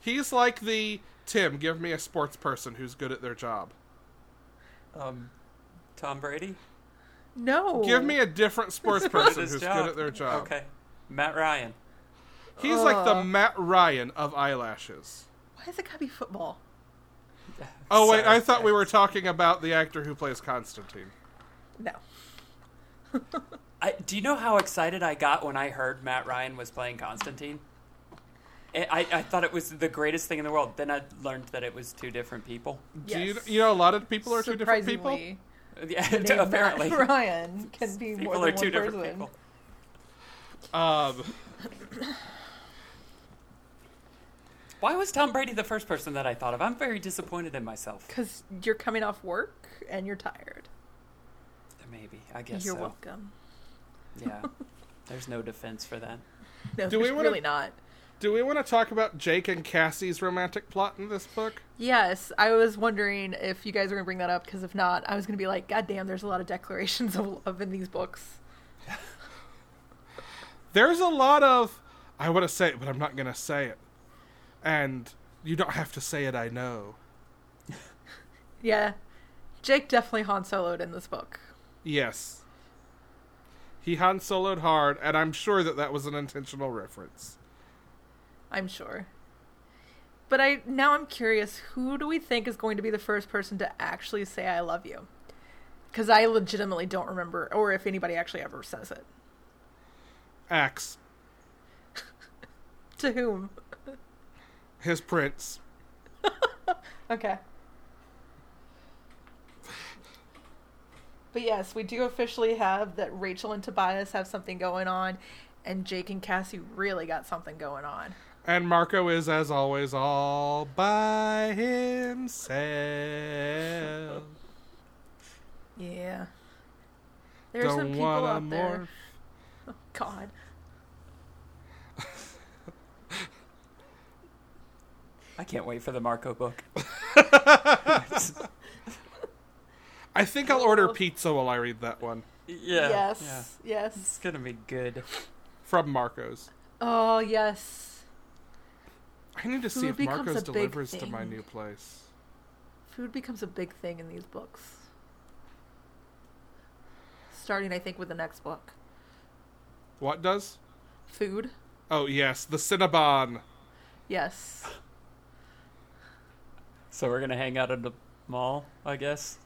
He's like the Tim, give me a sports person who's good at their job. Um, Tom Brady. No. Give me a different sports person who's job. good at their job. Okay, Matt Ryan. He's like the Matt Ryan of eyelashes. Why is it gotta be football? Oh wait, Sorry. I thought we were talking about the actor who plays Constantine. No. I, do you know how excited I got when I heard Matt Ryan was playing Constantine? I, I, I thought it was the greatest thing in the world. Then I learned that it was two different people. Do you Yes. you know a lot of people are two different people? Surprisingly, Yeah, apparently. Matt Ryan can be People more are than two one different person. people. Um, Why was Tom Brady the first person that I thought of? I'm very disappointed in myself. Because you're coming off work and you're tired. Maybe. I guess you're so. welcome. Yeah. There's no defense for that. No, Do we wanna- really not. Do we want to talk about Jake and Cassie's romantic plot in this book? Yes, I was wondering if you guys were going to bring that up because if not, I was going to be like, God damn, there's a lot of declarations of love in these books. There's a lot of I want to say it, but I'm not going to say it. And you don't have to say it, I know. Yeah, Jake definitely Han Soloed in this book. Yes. He Han Soloed hard, and I'm sure that that was an intentional reference. I'm sure. But I now I'm curious, who do we think is going to be the first person to actually say I love you? Because I legitimately don't remember, or if anybody actually ever says it. Ax, To whom? his prince. Okay. But yes, we do officially have that Rachel and Tobias have something going on, and Jake and Cassie really got something going on. And Marco is, as always, all by himself. Yeah. There's Don't some people wanna out there. Oh, God. I can't wait for the Marco book. I think I'll order pizza while I read that one Yeah. yes. Yeah. Yes. It's gonna be good. from Marco's. Oh, yes. I need to see if becomes Marco's delivers to my new place. Food becomes a big thing in these books. Starting, I think, with the next book. What does? Food. Oh yes, the Cinnabon. Yes. So we're gonna hang out at the mall, I guess.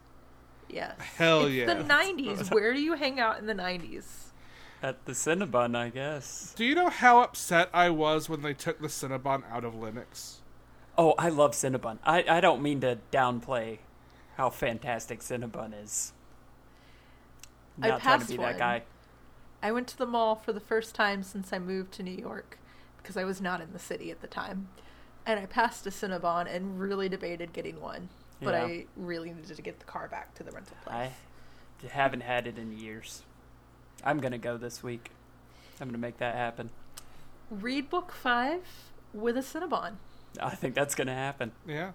Yes. Hell it's yeah. the 90s. Where do you hang out in the 90s? At the Cinnabon, I guess. Do you know how upset I was when they took the Cinnabon out of Lenox? Oh, I love Cinnabon. I, I don't mean to downplay how fantastic Cinnabon is. I Not trying to passed be one. that guy. I went to the mall for the first time since I moved to New York because I was not in the city at the time. And I passed a Cinnabon and really debated getting one. But Yeah. I really needed to get the car back to the rental place. I haven't had it in years. I'm gonna go this week. I'm gonna make that happen. Read book five with a Cinnabon. I think that's gonna happen. Yeah.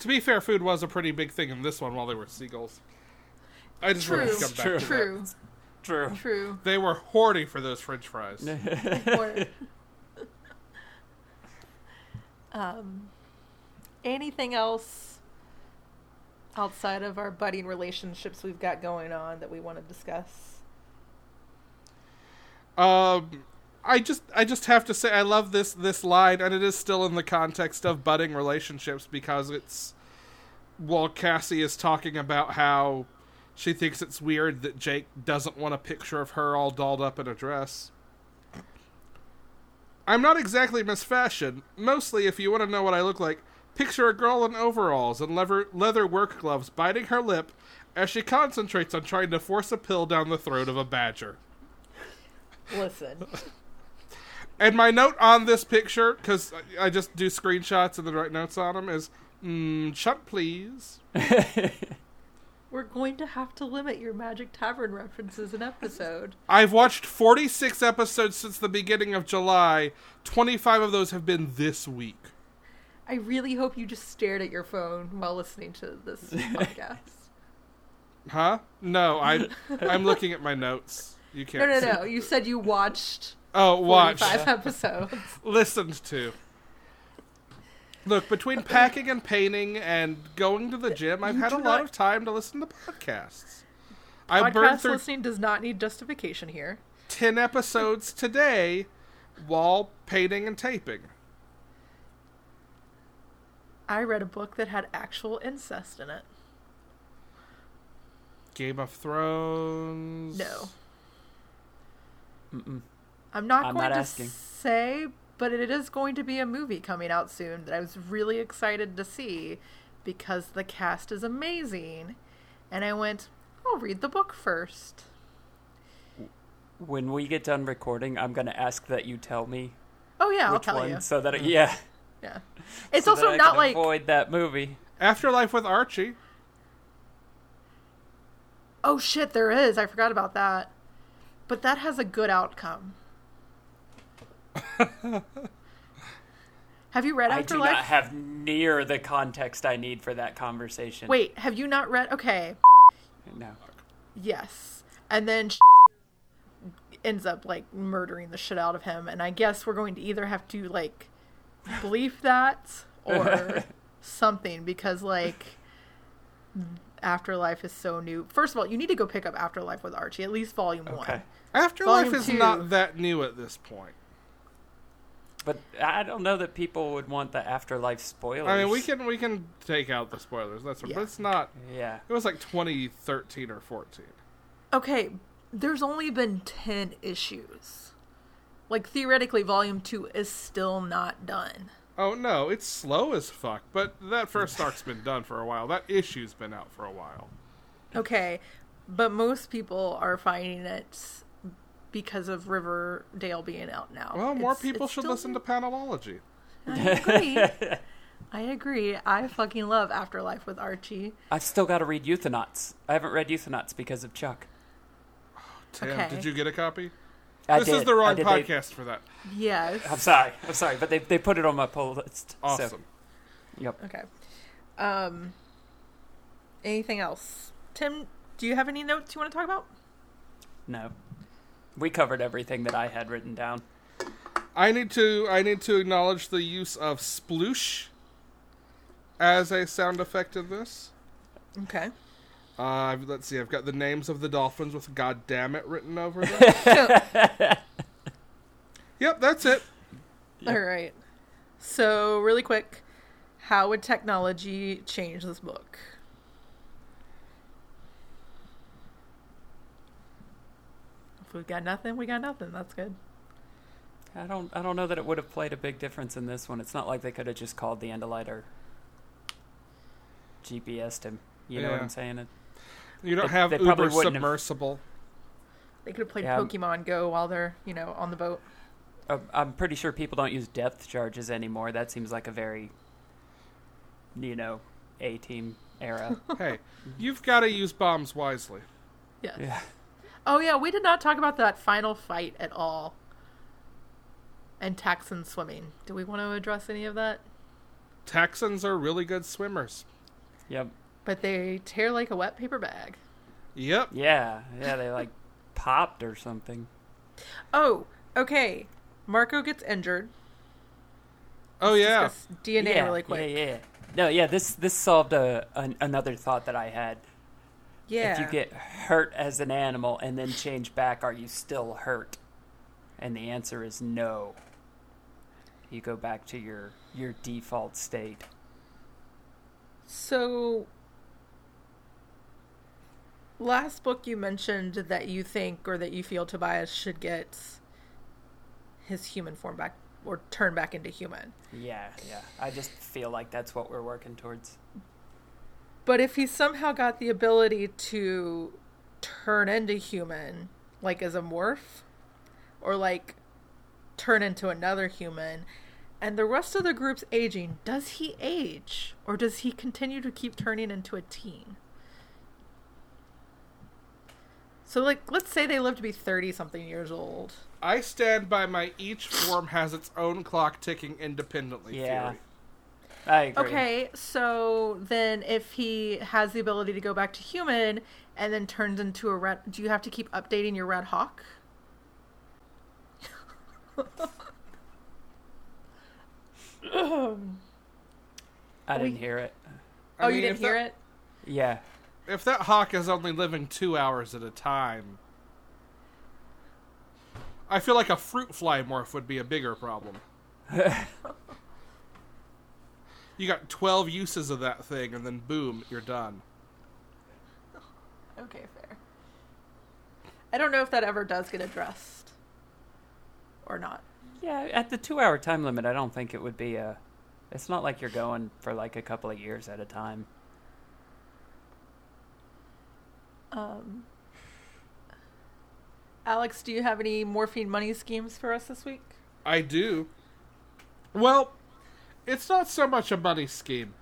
To be fair, food was a pretty big thing in this one while they were seagulls. I just wanted to True. come back True. to True. True. True. that. They were hoarding for those French fries. Um, anything else outside of our budding relationships we've got going on that we want to discuss? Um, I just I just have to say I love this this line, and it is still in the context of budding relationships because it's while Cassie is talking about how she thinks it's weird that Jake doesn't want a picture of her all dolled up in a dress. I'm not exactly Miss Fashion. Mostly, if you want to know what I look like, Picture a girl in overalls and leather, leather work gloves biting her lip as she concentrates on trying to force a pill down the throat of a badger. Listen. And my note on this picture, because I I just do screenshots and then write notes on them, is mm, shut please. We're going to have to limit your Magic Tavern references an episode. I've watched 46 episodes since the beginning of July. 25 of those have been this week. I really hope you just stared at your phone while listening to this podcast. Huh? No, I I'm looking at my notes. You can't. no, no, no. You said you watched Oh, watch. five episodes. Listened to. Look, between packing and painting and going to the gym, I've You had a lot not- of time to listen to podcasts. I burned Podcast through listening does not need justification here. 10 episodes today while painting and taping. I read a book that had actual incest in it. Game of Thrones. No. Mm-mm. I'm not I'm going not to asking. say, but it is going to be a movie coming out soon that I was really excited to see because the cast is amazing. And I went, I'll read the book first. When we get done recording, I'm going to ask that you tell me Oh yeah, I'll which tell one, you. so that mm. yeah, Yeah. It's so that also I not can like avoid that movie. Afterlife with Archie. Oh shit, there is. I forgot about that. But that has a good outcome. have you read I do Afterlife? not have near the context I need for that conversation. Wait, have you not read? Okay. no. Yes. And then ends up like murdering the shit out of him and I guess we're going to either have to like believe that or something because like Afterlife is so new. First of all, you need to go pick up Afterlife with Archie, at least volume Okay. 1. Afterlife Volume is two. not that new at this point. But I don't know that people would want the afterlife spoilers. I mean, we can we can take out the spoilers. That's Yeah. but it's not. Yeah. It was like 2013 or 14. Okay, there's only been 10 issues. Like theoretically volume 2 is still not done. Oh no, it's slow as fuck. But that first arc's been done for a while. That issue's been out for a while. Okay, but most people are finding it because of Riverdale being out now. Well, more It's- people it's should still- listen to Panelology. I agree. I agree. I fucking love Afterlife with Archie. I've still got to read Euthanauts. I haven't read Euthanauts because of Chuck. Oh, damn, Okay. did you get a copy? I this is the wrong did. They- podcast for that. Yes. I'm sorry. I'm sorry, but they they put it on my poll list. Awesome. So, yep. Okay. Um. Anything else, Tim? Do you have any notes you want to talk about? No. We covered everything that I had written down. I need to I need to acknowledge the use of sploosh as a sound effect in this. Okay. Uh, let's see. I've got the names of the dolphins with "God damn it" written over them. yep, that's it. All right. So, really quick, how would technology change this book? If we've got nothing, we got nothing. That's good. I don't I don't know that it would have played a big difference in this one. It's not like they could have just called the Andalite or GPS'd him. You know what I'm saying? It, You don't They- have they Uber wouldn't have- submersible. They could have played Yeah. Pokemon Go while they're, you know, on the boat. uh, I'm pretty sure people don't use depth charges anymore. That seems like a very, you know, A team era. hey, you've got to use bombs wisely. Yes. yeah. Oh yeah, we did not talk about that final fight at all. And Taxxon swimming. Do we want to address any of that? Taxxons are really good swimmers. Yep. But they tear like a wet paper bag. Yep. Yeah. Yeah. They like popped or something. Oh, okay. Marco gets injured. Oh yeah. DNA yeah, really quick. Yeah. Yeah. No. Yeah. This this solved a an, another thought that I had. Yeah. If you get hurt as an animal and then change back, are you still hurt? And the answer is no. You go back to your your default state. So, last book you mentioned that you think or that you feel Tobias should get his human form back. or turn back into human. Yeah, yeah. I just feel like that's what we're working towards. But if he somehow got the ability to turn into human, like as a morph, or like turn into another human, and the rest of the group's aging, does he age? Or does he continue to keep turning into a teen? So, like, let's say they live to be 30 something years old. I stand by my each form has its own clock ticking independently Yeah. theory. I agree. Okay, so then if he has the ability to go back to human and then turns into a red, do you have to keep updating your red hawk? I didn't hear it. I oh, mean, you didn't hear that- it? Yeah. If that hawk is only living two hours at a time, I feel like a fruit fly morph would be a bigger problem. you got 12 uses of that thing, and then boom, you're done. Okay, fair. I don't know if that ever does get addressed or not. Yeah, at the two hour time limit, I don't think it would be a. It's not like you're going for like a couple of years at a time. Um, Alex, do you have any morphine money schemes for us this week? I do. Well, it's not so much a money scheme.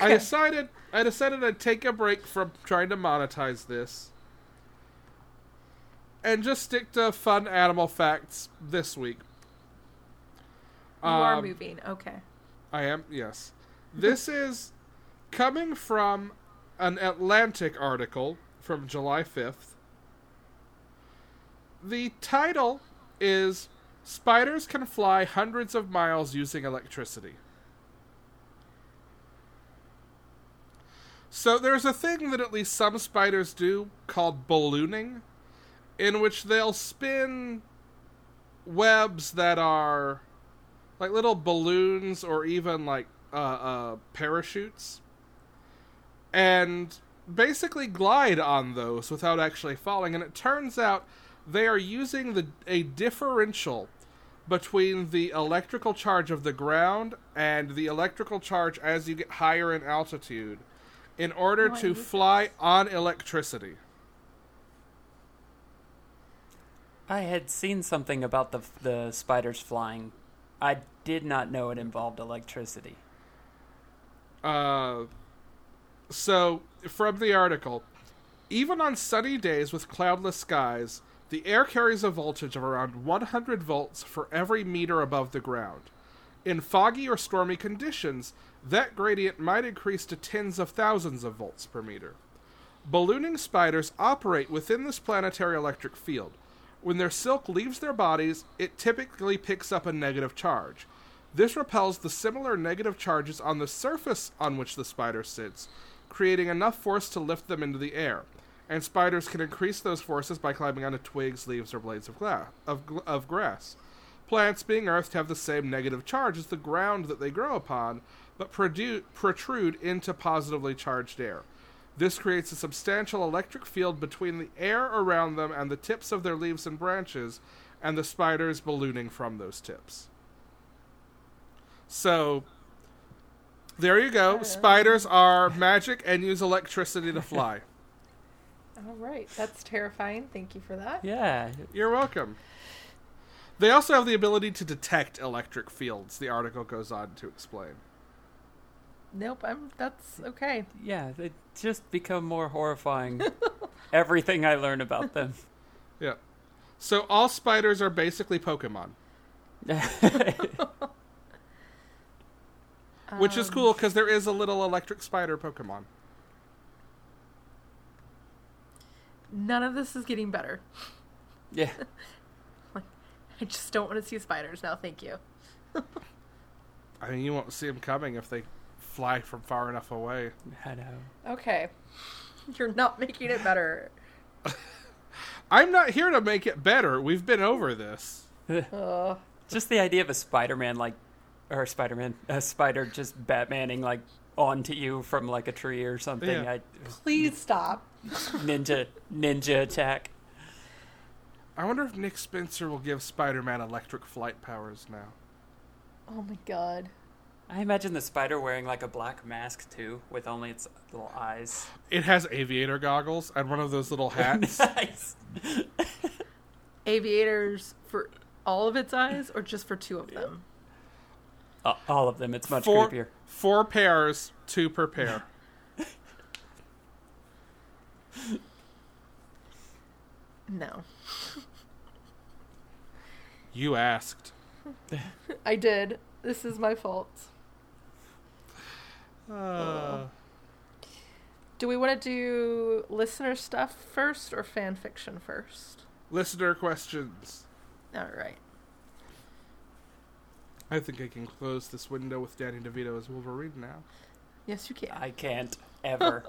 I decided I decided I'd take a break from trying to monetize this and just stick to fun animal facts this week. You are Um, moving. Okay. I am, yes. This is coming from an Atlantic article from July 5th. The title is Spiders Can Fly Hundreds of Miles Using Electricity. So there's a thing that at least some spiders do called ballooning, in which they'll spin webs that are like little balloons or even like uh, uh, parachutes, and basically glide on those without actually falling. And it turns out they are using the a differential between the electrical charge of the ground and the electrical charge as you get higher in altitude in order Oh, to knew fly on electricity. I had seen something about the the spiders flying. I did not know it involved electricity. Uh, so, from the article, even on sunny days with cloudless skies, the air carries a voltage of around 100 volts for every meter above the ground. In foggy or stormy conditions, that gradient might increase to tens of thousands of volts per meter. Ballooning spiders operate within this planetary electric field. When their silk leaves their bodies, it typically picks up a negative charge. This repels the similar negative charges on the surface on which the spider sits, creating enough force to lift them into the air. And spiders can increase those forces by climbing onto twigs, leaves, or blades of, gla- of, of grass. Plants, being earthed, have the same negative charge as the ground that they grow upon, but produ- protrude into positively charged air. This creates a substantial electric field between the air around them and the tips of their leaves and branches, and the spiders ballooning from those tips. So, there you go. Uh, spiders are magic and use electricity to fly. All right. That's terrifying. Thank you for that. Yeah, You're welcome. They also have the ability to detect electric fields, the article goes on to explain. Nope. I'm. That's okay. yeah. They just become more horrifying. Everything I learn about them. Yeah. So, all spiders are basically Pokemon. Which is Um, cool because there is a little electric spider Pokemon. None of this is getting better. yeah. I just don't want to see spiders now. Thank you. I mean, you won't see them coming if they fly from far enough away. I know. Okay. You're not making it better. I'm not here to make it better. We've been over this. Just the idea of a Spider-Man like, or Spider-Man, a spider just Batmaning like onto you from like a tree or something. Yeah. I, Please stop. ninja ninja attack. I wonder if Nick Spencer will give Spider Man electric flight powers now. Oh my god. I imagine the spider wearing like a black mask too, with only its little eyes. It has aviator goggles and one of those little hats. nice. Aviators for all of its eyes or just for two of them? Uh, all of them. It's much four, creepier. four pairs, two per pair. No. You asked. I did. This is my fault. Uh, Do we want to do listener stuff first or fan fiction first? listener questions. All right. I think I can close this window with Danny DeVito as Wolverine now. Yes, you can. I can't ever.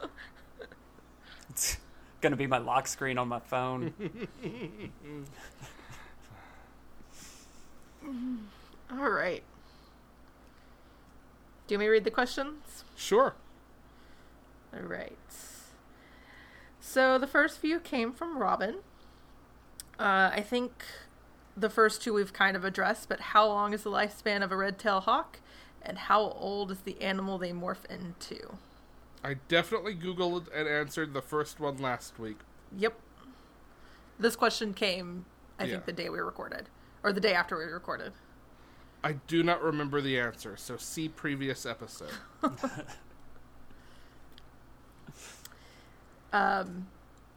it's gonna be my lock screen on my phone. All right. Do you want me to read the questions? Sure. All right. So the first few came from Robin. Uh, I think the first two we've kind of addressed, but how long is the lifespan of a red-tailed hawk, and how old is the animal they morph into? I definitely Googled and answered the first one last week. Yep. This question came, I Yeah. think, the day we recorded, or the day after we recorded. I do not remember the answer, so see previous episode. Um,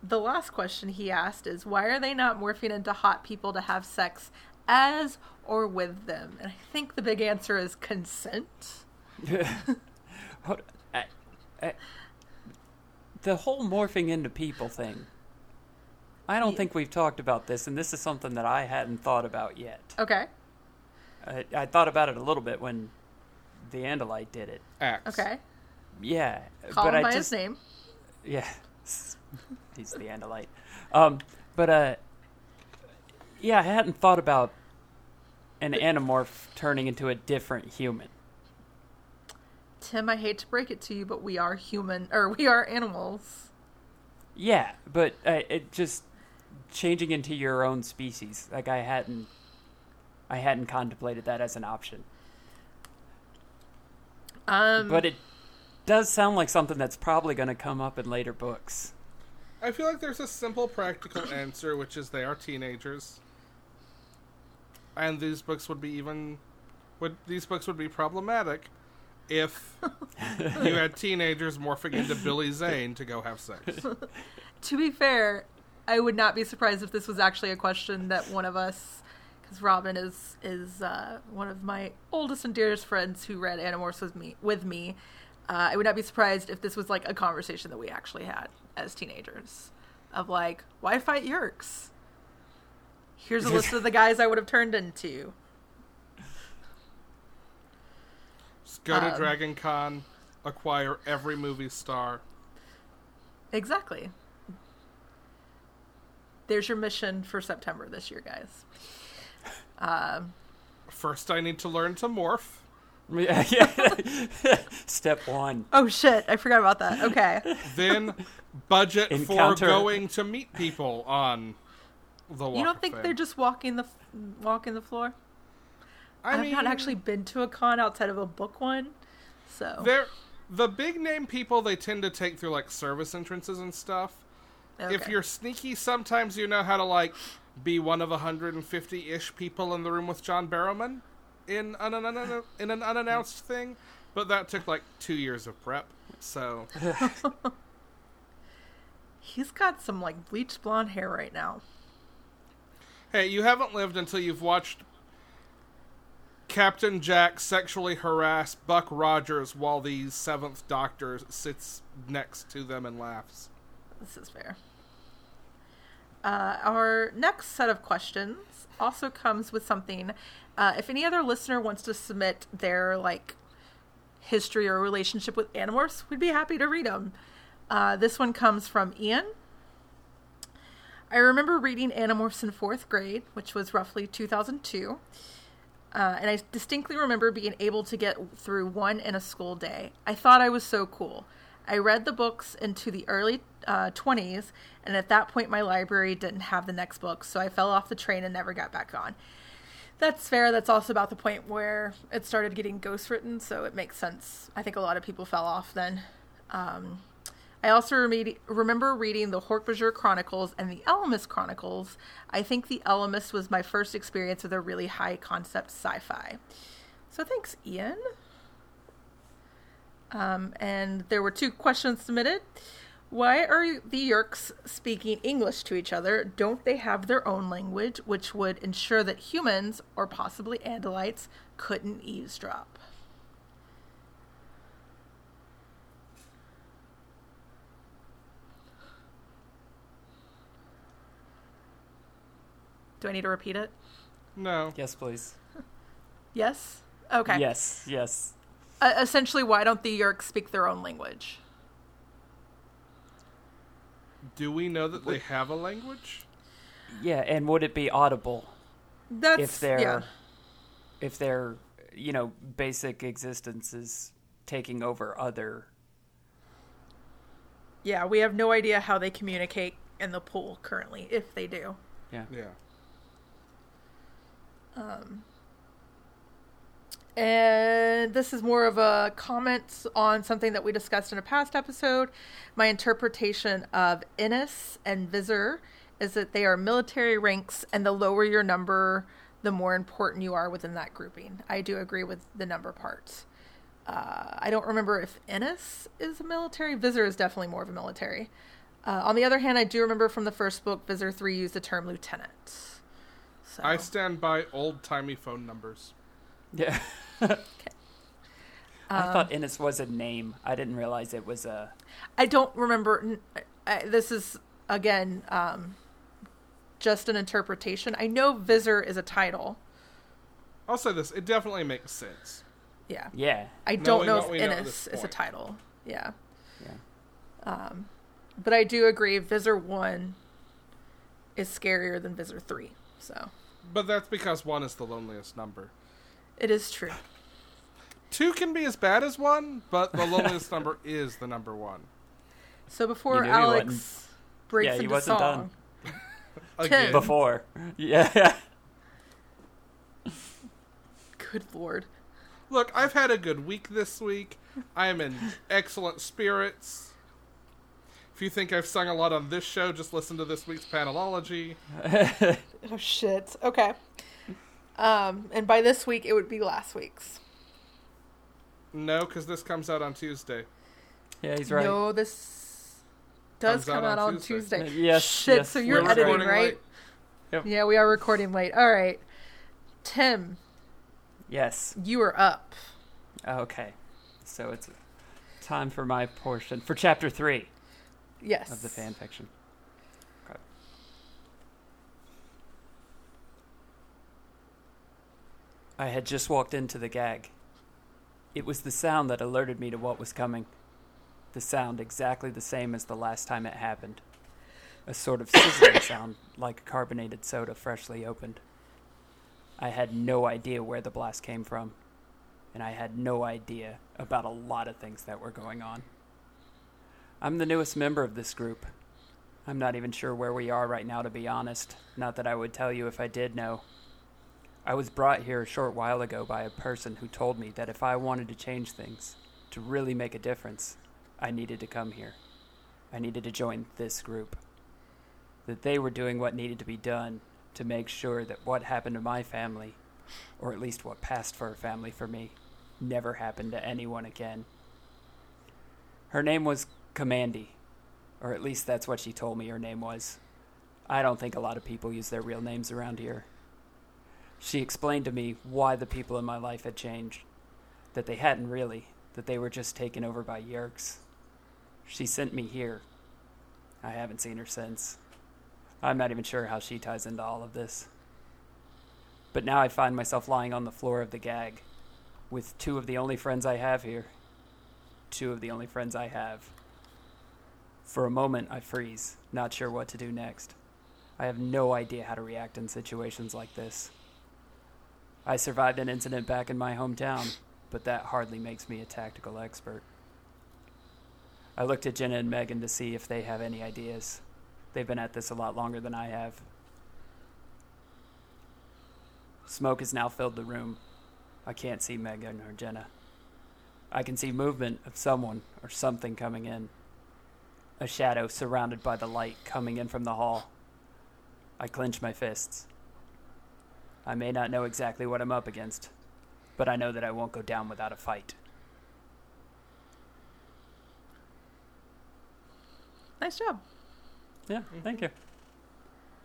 the last question he asked is why are they not morphing into hot people to have sex as or with them? And I think the big answer is consent. Hold- I- I- the whole morphing into people thing. I don't Yeah. think we've talked about this, and this is something that I hadn't thought about yet. Okay. I, I thought about it a little bit when the Andalite did it. Ax. Okay. Yeah, Call but him I by just his name. yeah, he's the Andalite. Um, but uh, yeah, I hadn't thought about an animorph turning into a different human. Tim, I hate to break it to you, but we are human, or we are animals. Yeah, but uh, it just changing into your own species. Like I hadn't, I hadn't contemplated that as an option. Um, But it does sound like something that's probably going to come up in later books. I feel like there's a simple, practical answer, which is they are teenagers, and these books would be even, would these books would be problematic if you had teenagers morphing into Billy Zane to go have sex. to be fair, I would not be surprised if this was actually a question that one of us, because Robin is is uh, one of my oldest and dearest friends who read Animorphs with me. With me, uh, I would not be surprised if this was like a conversation that we actually had as teenagers, of like, why fight Yeerks? Here's a list of the guys I would have turned into. Just go to Um, Dragon Con, acquire every movie star. Exactly. There's your mission for September this year, guys. Um, First, I need to learn to morph. Yeah, yeah. Step one. oh shit, I forgot about that. Okay. Then, budget for going to meet people on the Walk You don't think Fame. they're just walking the walking the floor? I I've mean, not actually been to a con outside of a book one, so They're the big name people. They tend to take through like service entrances and stuff. If you're sneaky, sometimes you know how to like be one of 150 ish people in the room with John Barrowman in an, an, an, in an unannounced thing. But that took like two years of prep. So he's got some like bleached blonde hair right now. hey, you haven't lived until you've watched Captain Jack sexually harass Buck Rogers while the Seventh Doctor sits next to them and laughs. This is fair. Uh, our next set of questions also comes with something. Uh, if any other listener wants to submit their like history or relationship with Animorphs, we'd be happy to read them. Uh, this one comes from Ian. I remember reading Animorphs in fourth grade, which was roughly 2002. Uh, and I distinctly remember being able to get through one in a school day. I thought I was so cool. I read the books into the early uh, 20s, and at that point, my library didn't have the next book, so I fell off the train and never got back on. That's fair. That's also about the point where it started getting ghost written, so it makes sense. I think a lot of people fell off then. Um, I also reme- remember reading the Hork-Bajir Chronicles and the Ellimist Chronicles. I think the Ellimist was my first experience with a really high concept sci fi. So thanks, Ian. Um, and there were two questions submitted. Why are the Yeerks speaking English to each other? Don't they have their own language, which would ensure that humans, or possibly Andalites, couldn't eavesdrop? Do I need to repeat it? No. Yes, please. Yes? Okay. Yes, yes. Uh, essentially, why don't the Yeerks speak their own language? Do we know that they have a language? Yeah, and would it be audible That's if their yeah. if their you know basic existence is taking over other? Yeah, we have no idea how they communicate in the pool currently, if they do. Yeah. Yeah. And this is more of a comment on something that we discussed in a past episode. My interpretation of Iniss and Visser is that they are military ranks, and the lower your number, the more important you are within that grouping. I do agree with the number part. Uh, I don't remember if Iniss is a military. Visser is definitely more of a military. Uh, on the other hand, I do remember from the first book, Visser 3 used the term lieutenant. So. I stand by old timey phone numbers. Yeah. I thought Iniss was a name. I didn't realize it was a. I don't remember. n- I, this is again um, just an interpretation. I know Visser is a title. I'll say this: it definitely makes sense. Yeah, Yeah. I don't Knowing know if we know at Iniss this is a title. Yeah, Yeah. but I do agree. Visser one is scarier than Visser three. So But that's because one is the loneliest number. it is true. Two can be as bad as one, but the loneliest number is the number one. So before You he Alex breaks Yeah, he into wasn't song, Again, Before. Yeah. good lord, look, I've had a good week this week. I am in excellent spirits. If you think I've sung a lot on this show, just listen to this week's panelology. oh shit. Okay. Um, and by this week, it would be last week's. No, because this comes out on Tuesday. Yeah, he's right. No, this does Comes come out out on on Tuesday. Tuesday. Yes, Shit, yes, so you're we're editing, recording right? Yep. Yeah, we are recording late. All right. Tim, Yes. you are up. Okay. So it's time for my portion for chapter three Yes. of the fan fiction. Okay. I had just walked into the gag. It was the sound that alerted me to what was coming. The sound exactly the same as the last time it happened. A sort of sizzling sound like carbonated soda freshly opened. I had no idea where the blast came from, and I had no idea about a lot of things that were going on. I'm the newest member of this group. I'm not even sure where we are right now, to be honest. Not that I would tell you if I did know. I was brought here a short while ago by a person who told me that if I wanted to change things, to really make a difference, I needed to come here. I needed to join this group. That they were doing what needed to be done to make sure that what happened to my family, or at least what passed for a family for me, never happened to anyone again. Her name was Commandy, or at least that's what she told me her name was. I don't think a lot of people use their real names around here. She explained to me why the people in my life had changed. That they hadn't really, that they were just taken over by Yeerks. She sent me here. I haven't seen her since. I'm not even sure how she ties into all of this. But now I find myself lying on the floor of the gag, with two of the only friends I have here. Two of the only friends I have. For a moment, I freeze, not sure what to do next. I have no idea how to react in situations like this. I survived an incident back in my hometown, but that hardly makes me a tactical expert. I looked at Jenna and Megan to see if they have any ideas. They've been at this a lot longer than I have. Smoke has now filled the room. I can't see Megan or Jenna. I can see movement of someone or something coming in. A shadow surrounded by the light coming in from the hall. I clench my fists. I may not know exactly what I'm up against, but I know that I won't go down without a fight. Nice job. Yeah, thank you.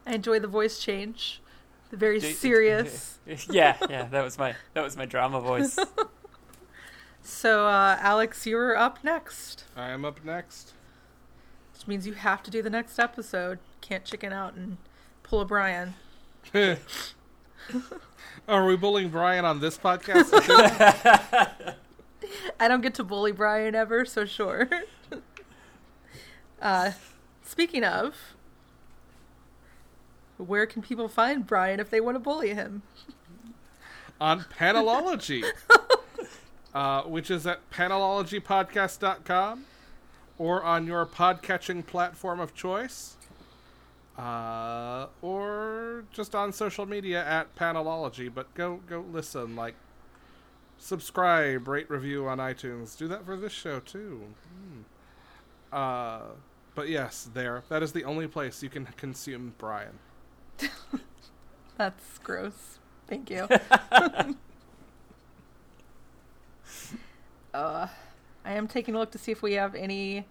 I enjoy the voice change. The very Do- serious. yeah, yeah, that was my that was my drama voice. So, uh, Alex, you're up next. I am up next. Which means you have to do the next episode. Can't chicken out and pull a Brian. Are we bullying Brian on this podcast? I don't get to bully Brian ever, so sure. uh, speaking of, where can people find Brian if they want to bully him? on Panelology, uh, which is at panelologypodcast.com or on your podcatching platform of choice, uh, or just on social media at Panelology. But go go listen, like subscribe, rate, review on iTunes. Do that for this show too. Hmm. Uh, but yes, there. That is the only place you can consume Brian. That's gross. Thank you. uh, I am taking a look to see if we have any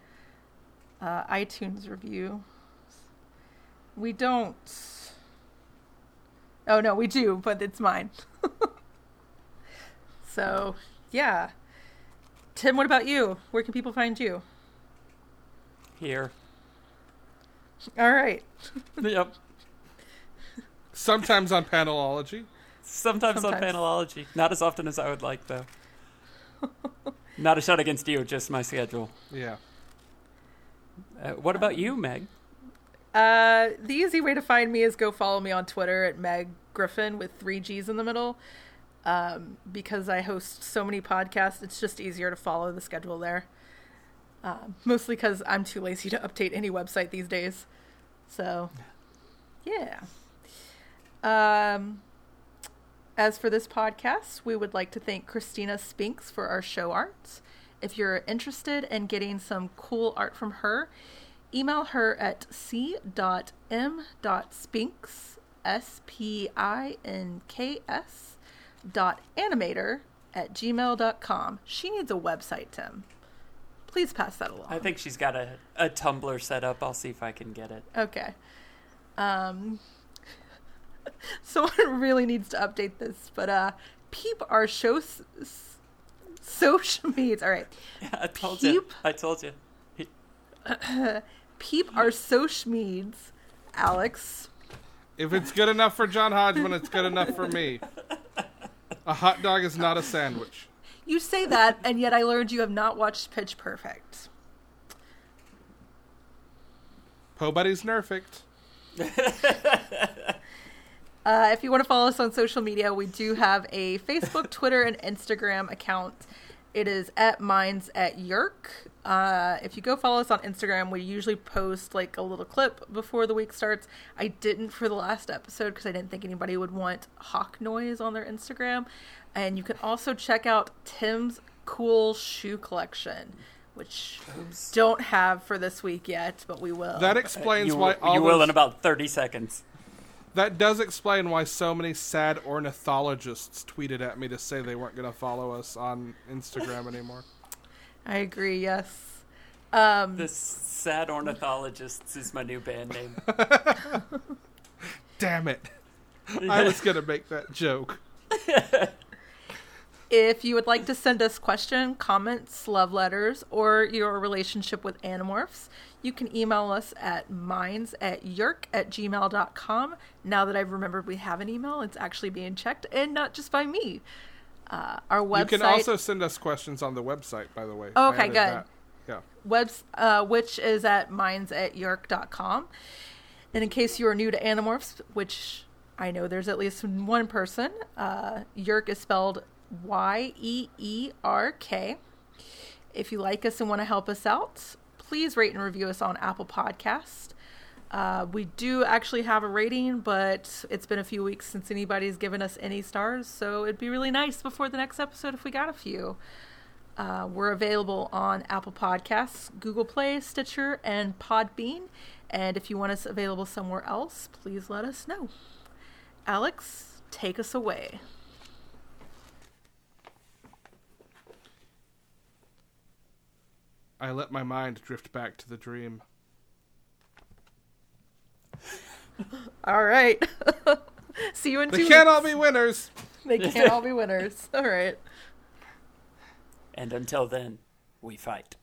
uh, iTunes review. We don't. Oh no, we do, but it's mine. so, yeah. Tim, what about you? Where can people find you? Here. All right. Yep. Sometimes on Panelology. Sometimes, on Sometimes. Panelology. Not as often as I would like, though. Not a shot against you, just my schedule. Yeah. Uh, what about you, Meg? Uh, the easy way to find me is go follow me on Twitter at Meg Griffin with three G's in the middle. Um, because I host so many podcasts, it's just easier to follow the schedule there. Um, mostly because I'm too lazy to update any website these days. So, yeah. Um, as for this podcast, we would like to thank Christina Spinks for our show art. If you're interested in getting some cool art from her, email her at c.m.spinks, S P I N K S, dot animator at gmail.com. She needs a website, Tim. Please pass that along. I think she's got a, a Tumblr set up. I'll see if I can get it. Okay. Um, someone really needs to update this, but uh, peep our show s- s- social medias. All right, Yeah, I told you. Peep. I told you. peep our social medias. Alex, If it's good enough for John Hodgman, it's good enough for me. A hot dog is not a sandwich. you say that, and yet I learned you have not watched Pitch Perfect. Po Buddy's nerfect. Uh, if you want to follow us on social media, we do have a Facebook, Twitter, and Instagram account. It is at Minds at Yeerk. Uh, if you go follow us on Instagram, we usually post like a little clip before the week starts. I didn't for the last episode because I didn't think anybody would want hawk noise on their Instagram. And you can also check out Tim's cool shoe collection, which don't have for this week yet, but we will. That explains you why all you will those- in about 30 seconds. That does explain why so many sad ornithologists tweeted at me to say they weren't going to follow us on Instagram anymore. I agree. Yes. Um, The Sad Ornithologists is my new band name. Damn it. I was going to make that joke. If you would like to send us questions, comments, love letters, or your relationship with Animorphs, you can email us at minds at yeerk at gmail.com. Now that I've remembered we have an email, it's actually being checked, and not just by me. Uh, our website, You can also send us questions on the website, by the way. Oh, okay, good. that. Yeah. webs, uh, which is at minds at yeerk.com. And in case you are new to Animorphs, which I know there's at least one person, uh, Yeerk is spelled Y E E R K. If you like us and want to help us out, please rate and review us on Apple Podcast. Uh, we do actually have a rating, but it's been a few weeks since anybody's given us any stars, so it'd be really nice before the next episode if we got a few. Uh, we're available on Apple Podcasts, Google Play, Stitcher, and Podbean. And if you want us available somewhere else, please let us know. Alex, take us away. I let my mind drift back to the dream. All right. See you in They two can't weeks. all be winners. They can't all be winners. All right. And until then, we fight.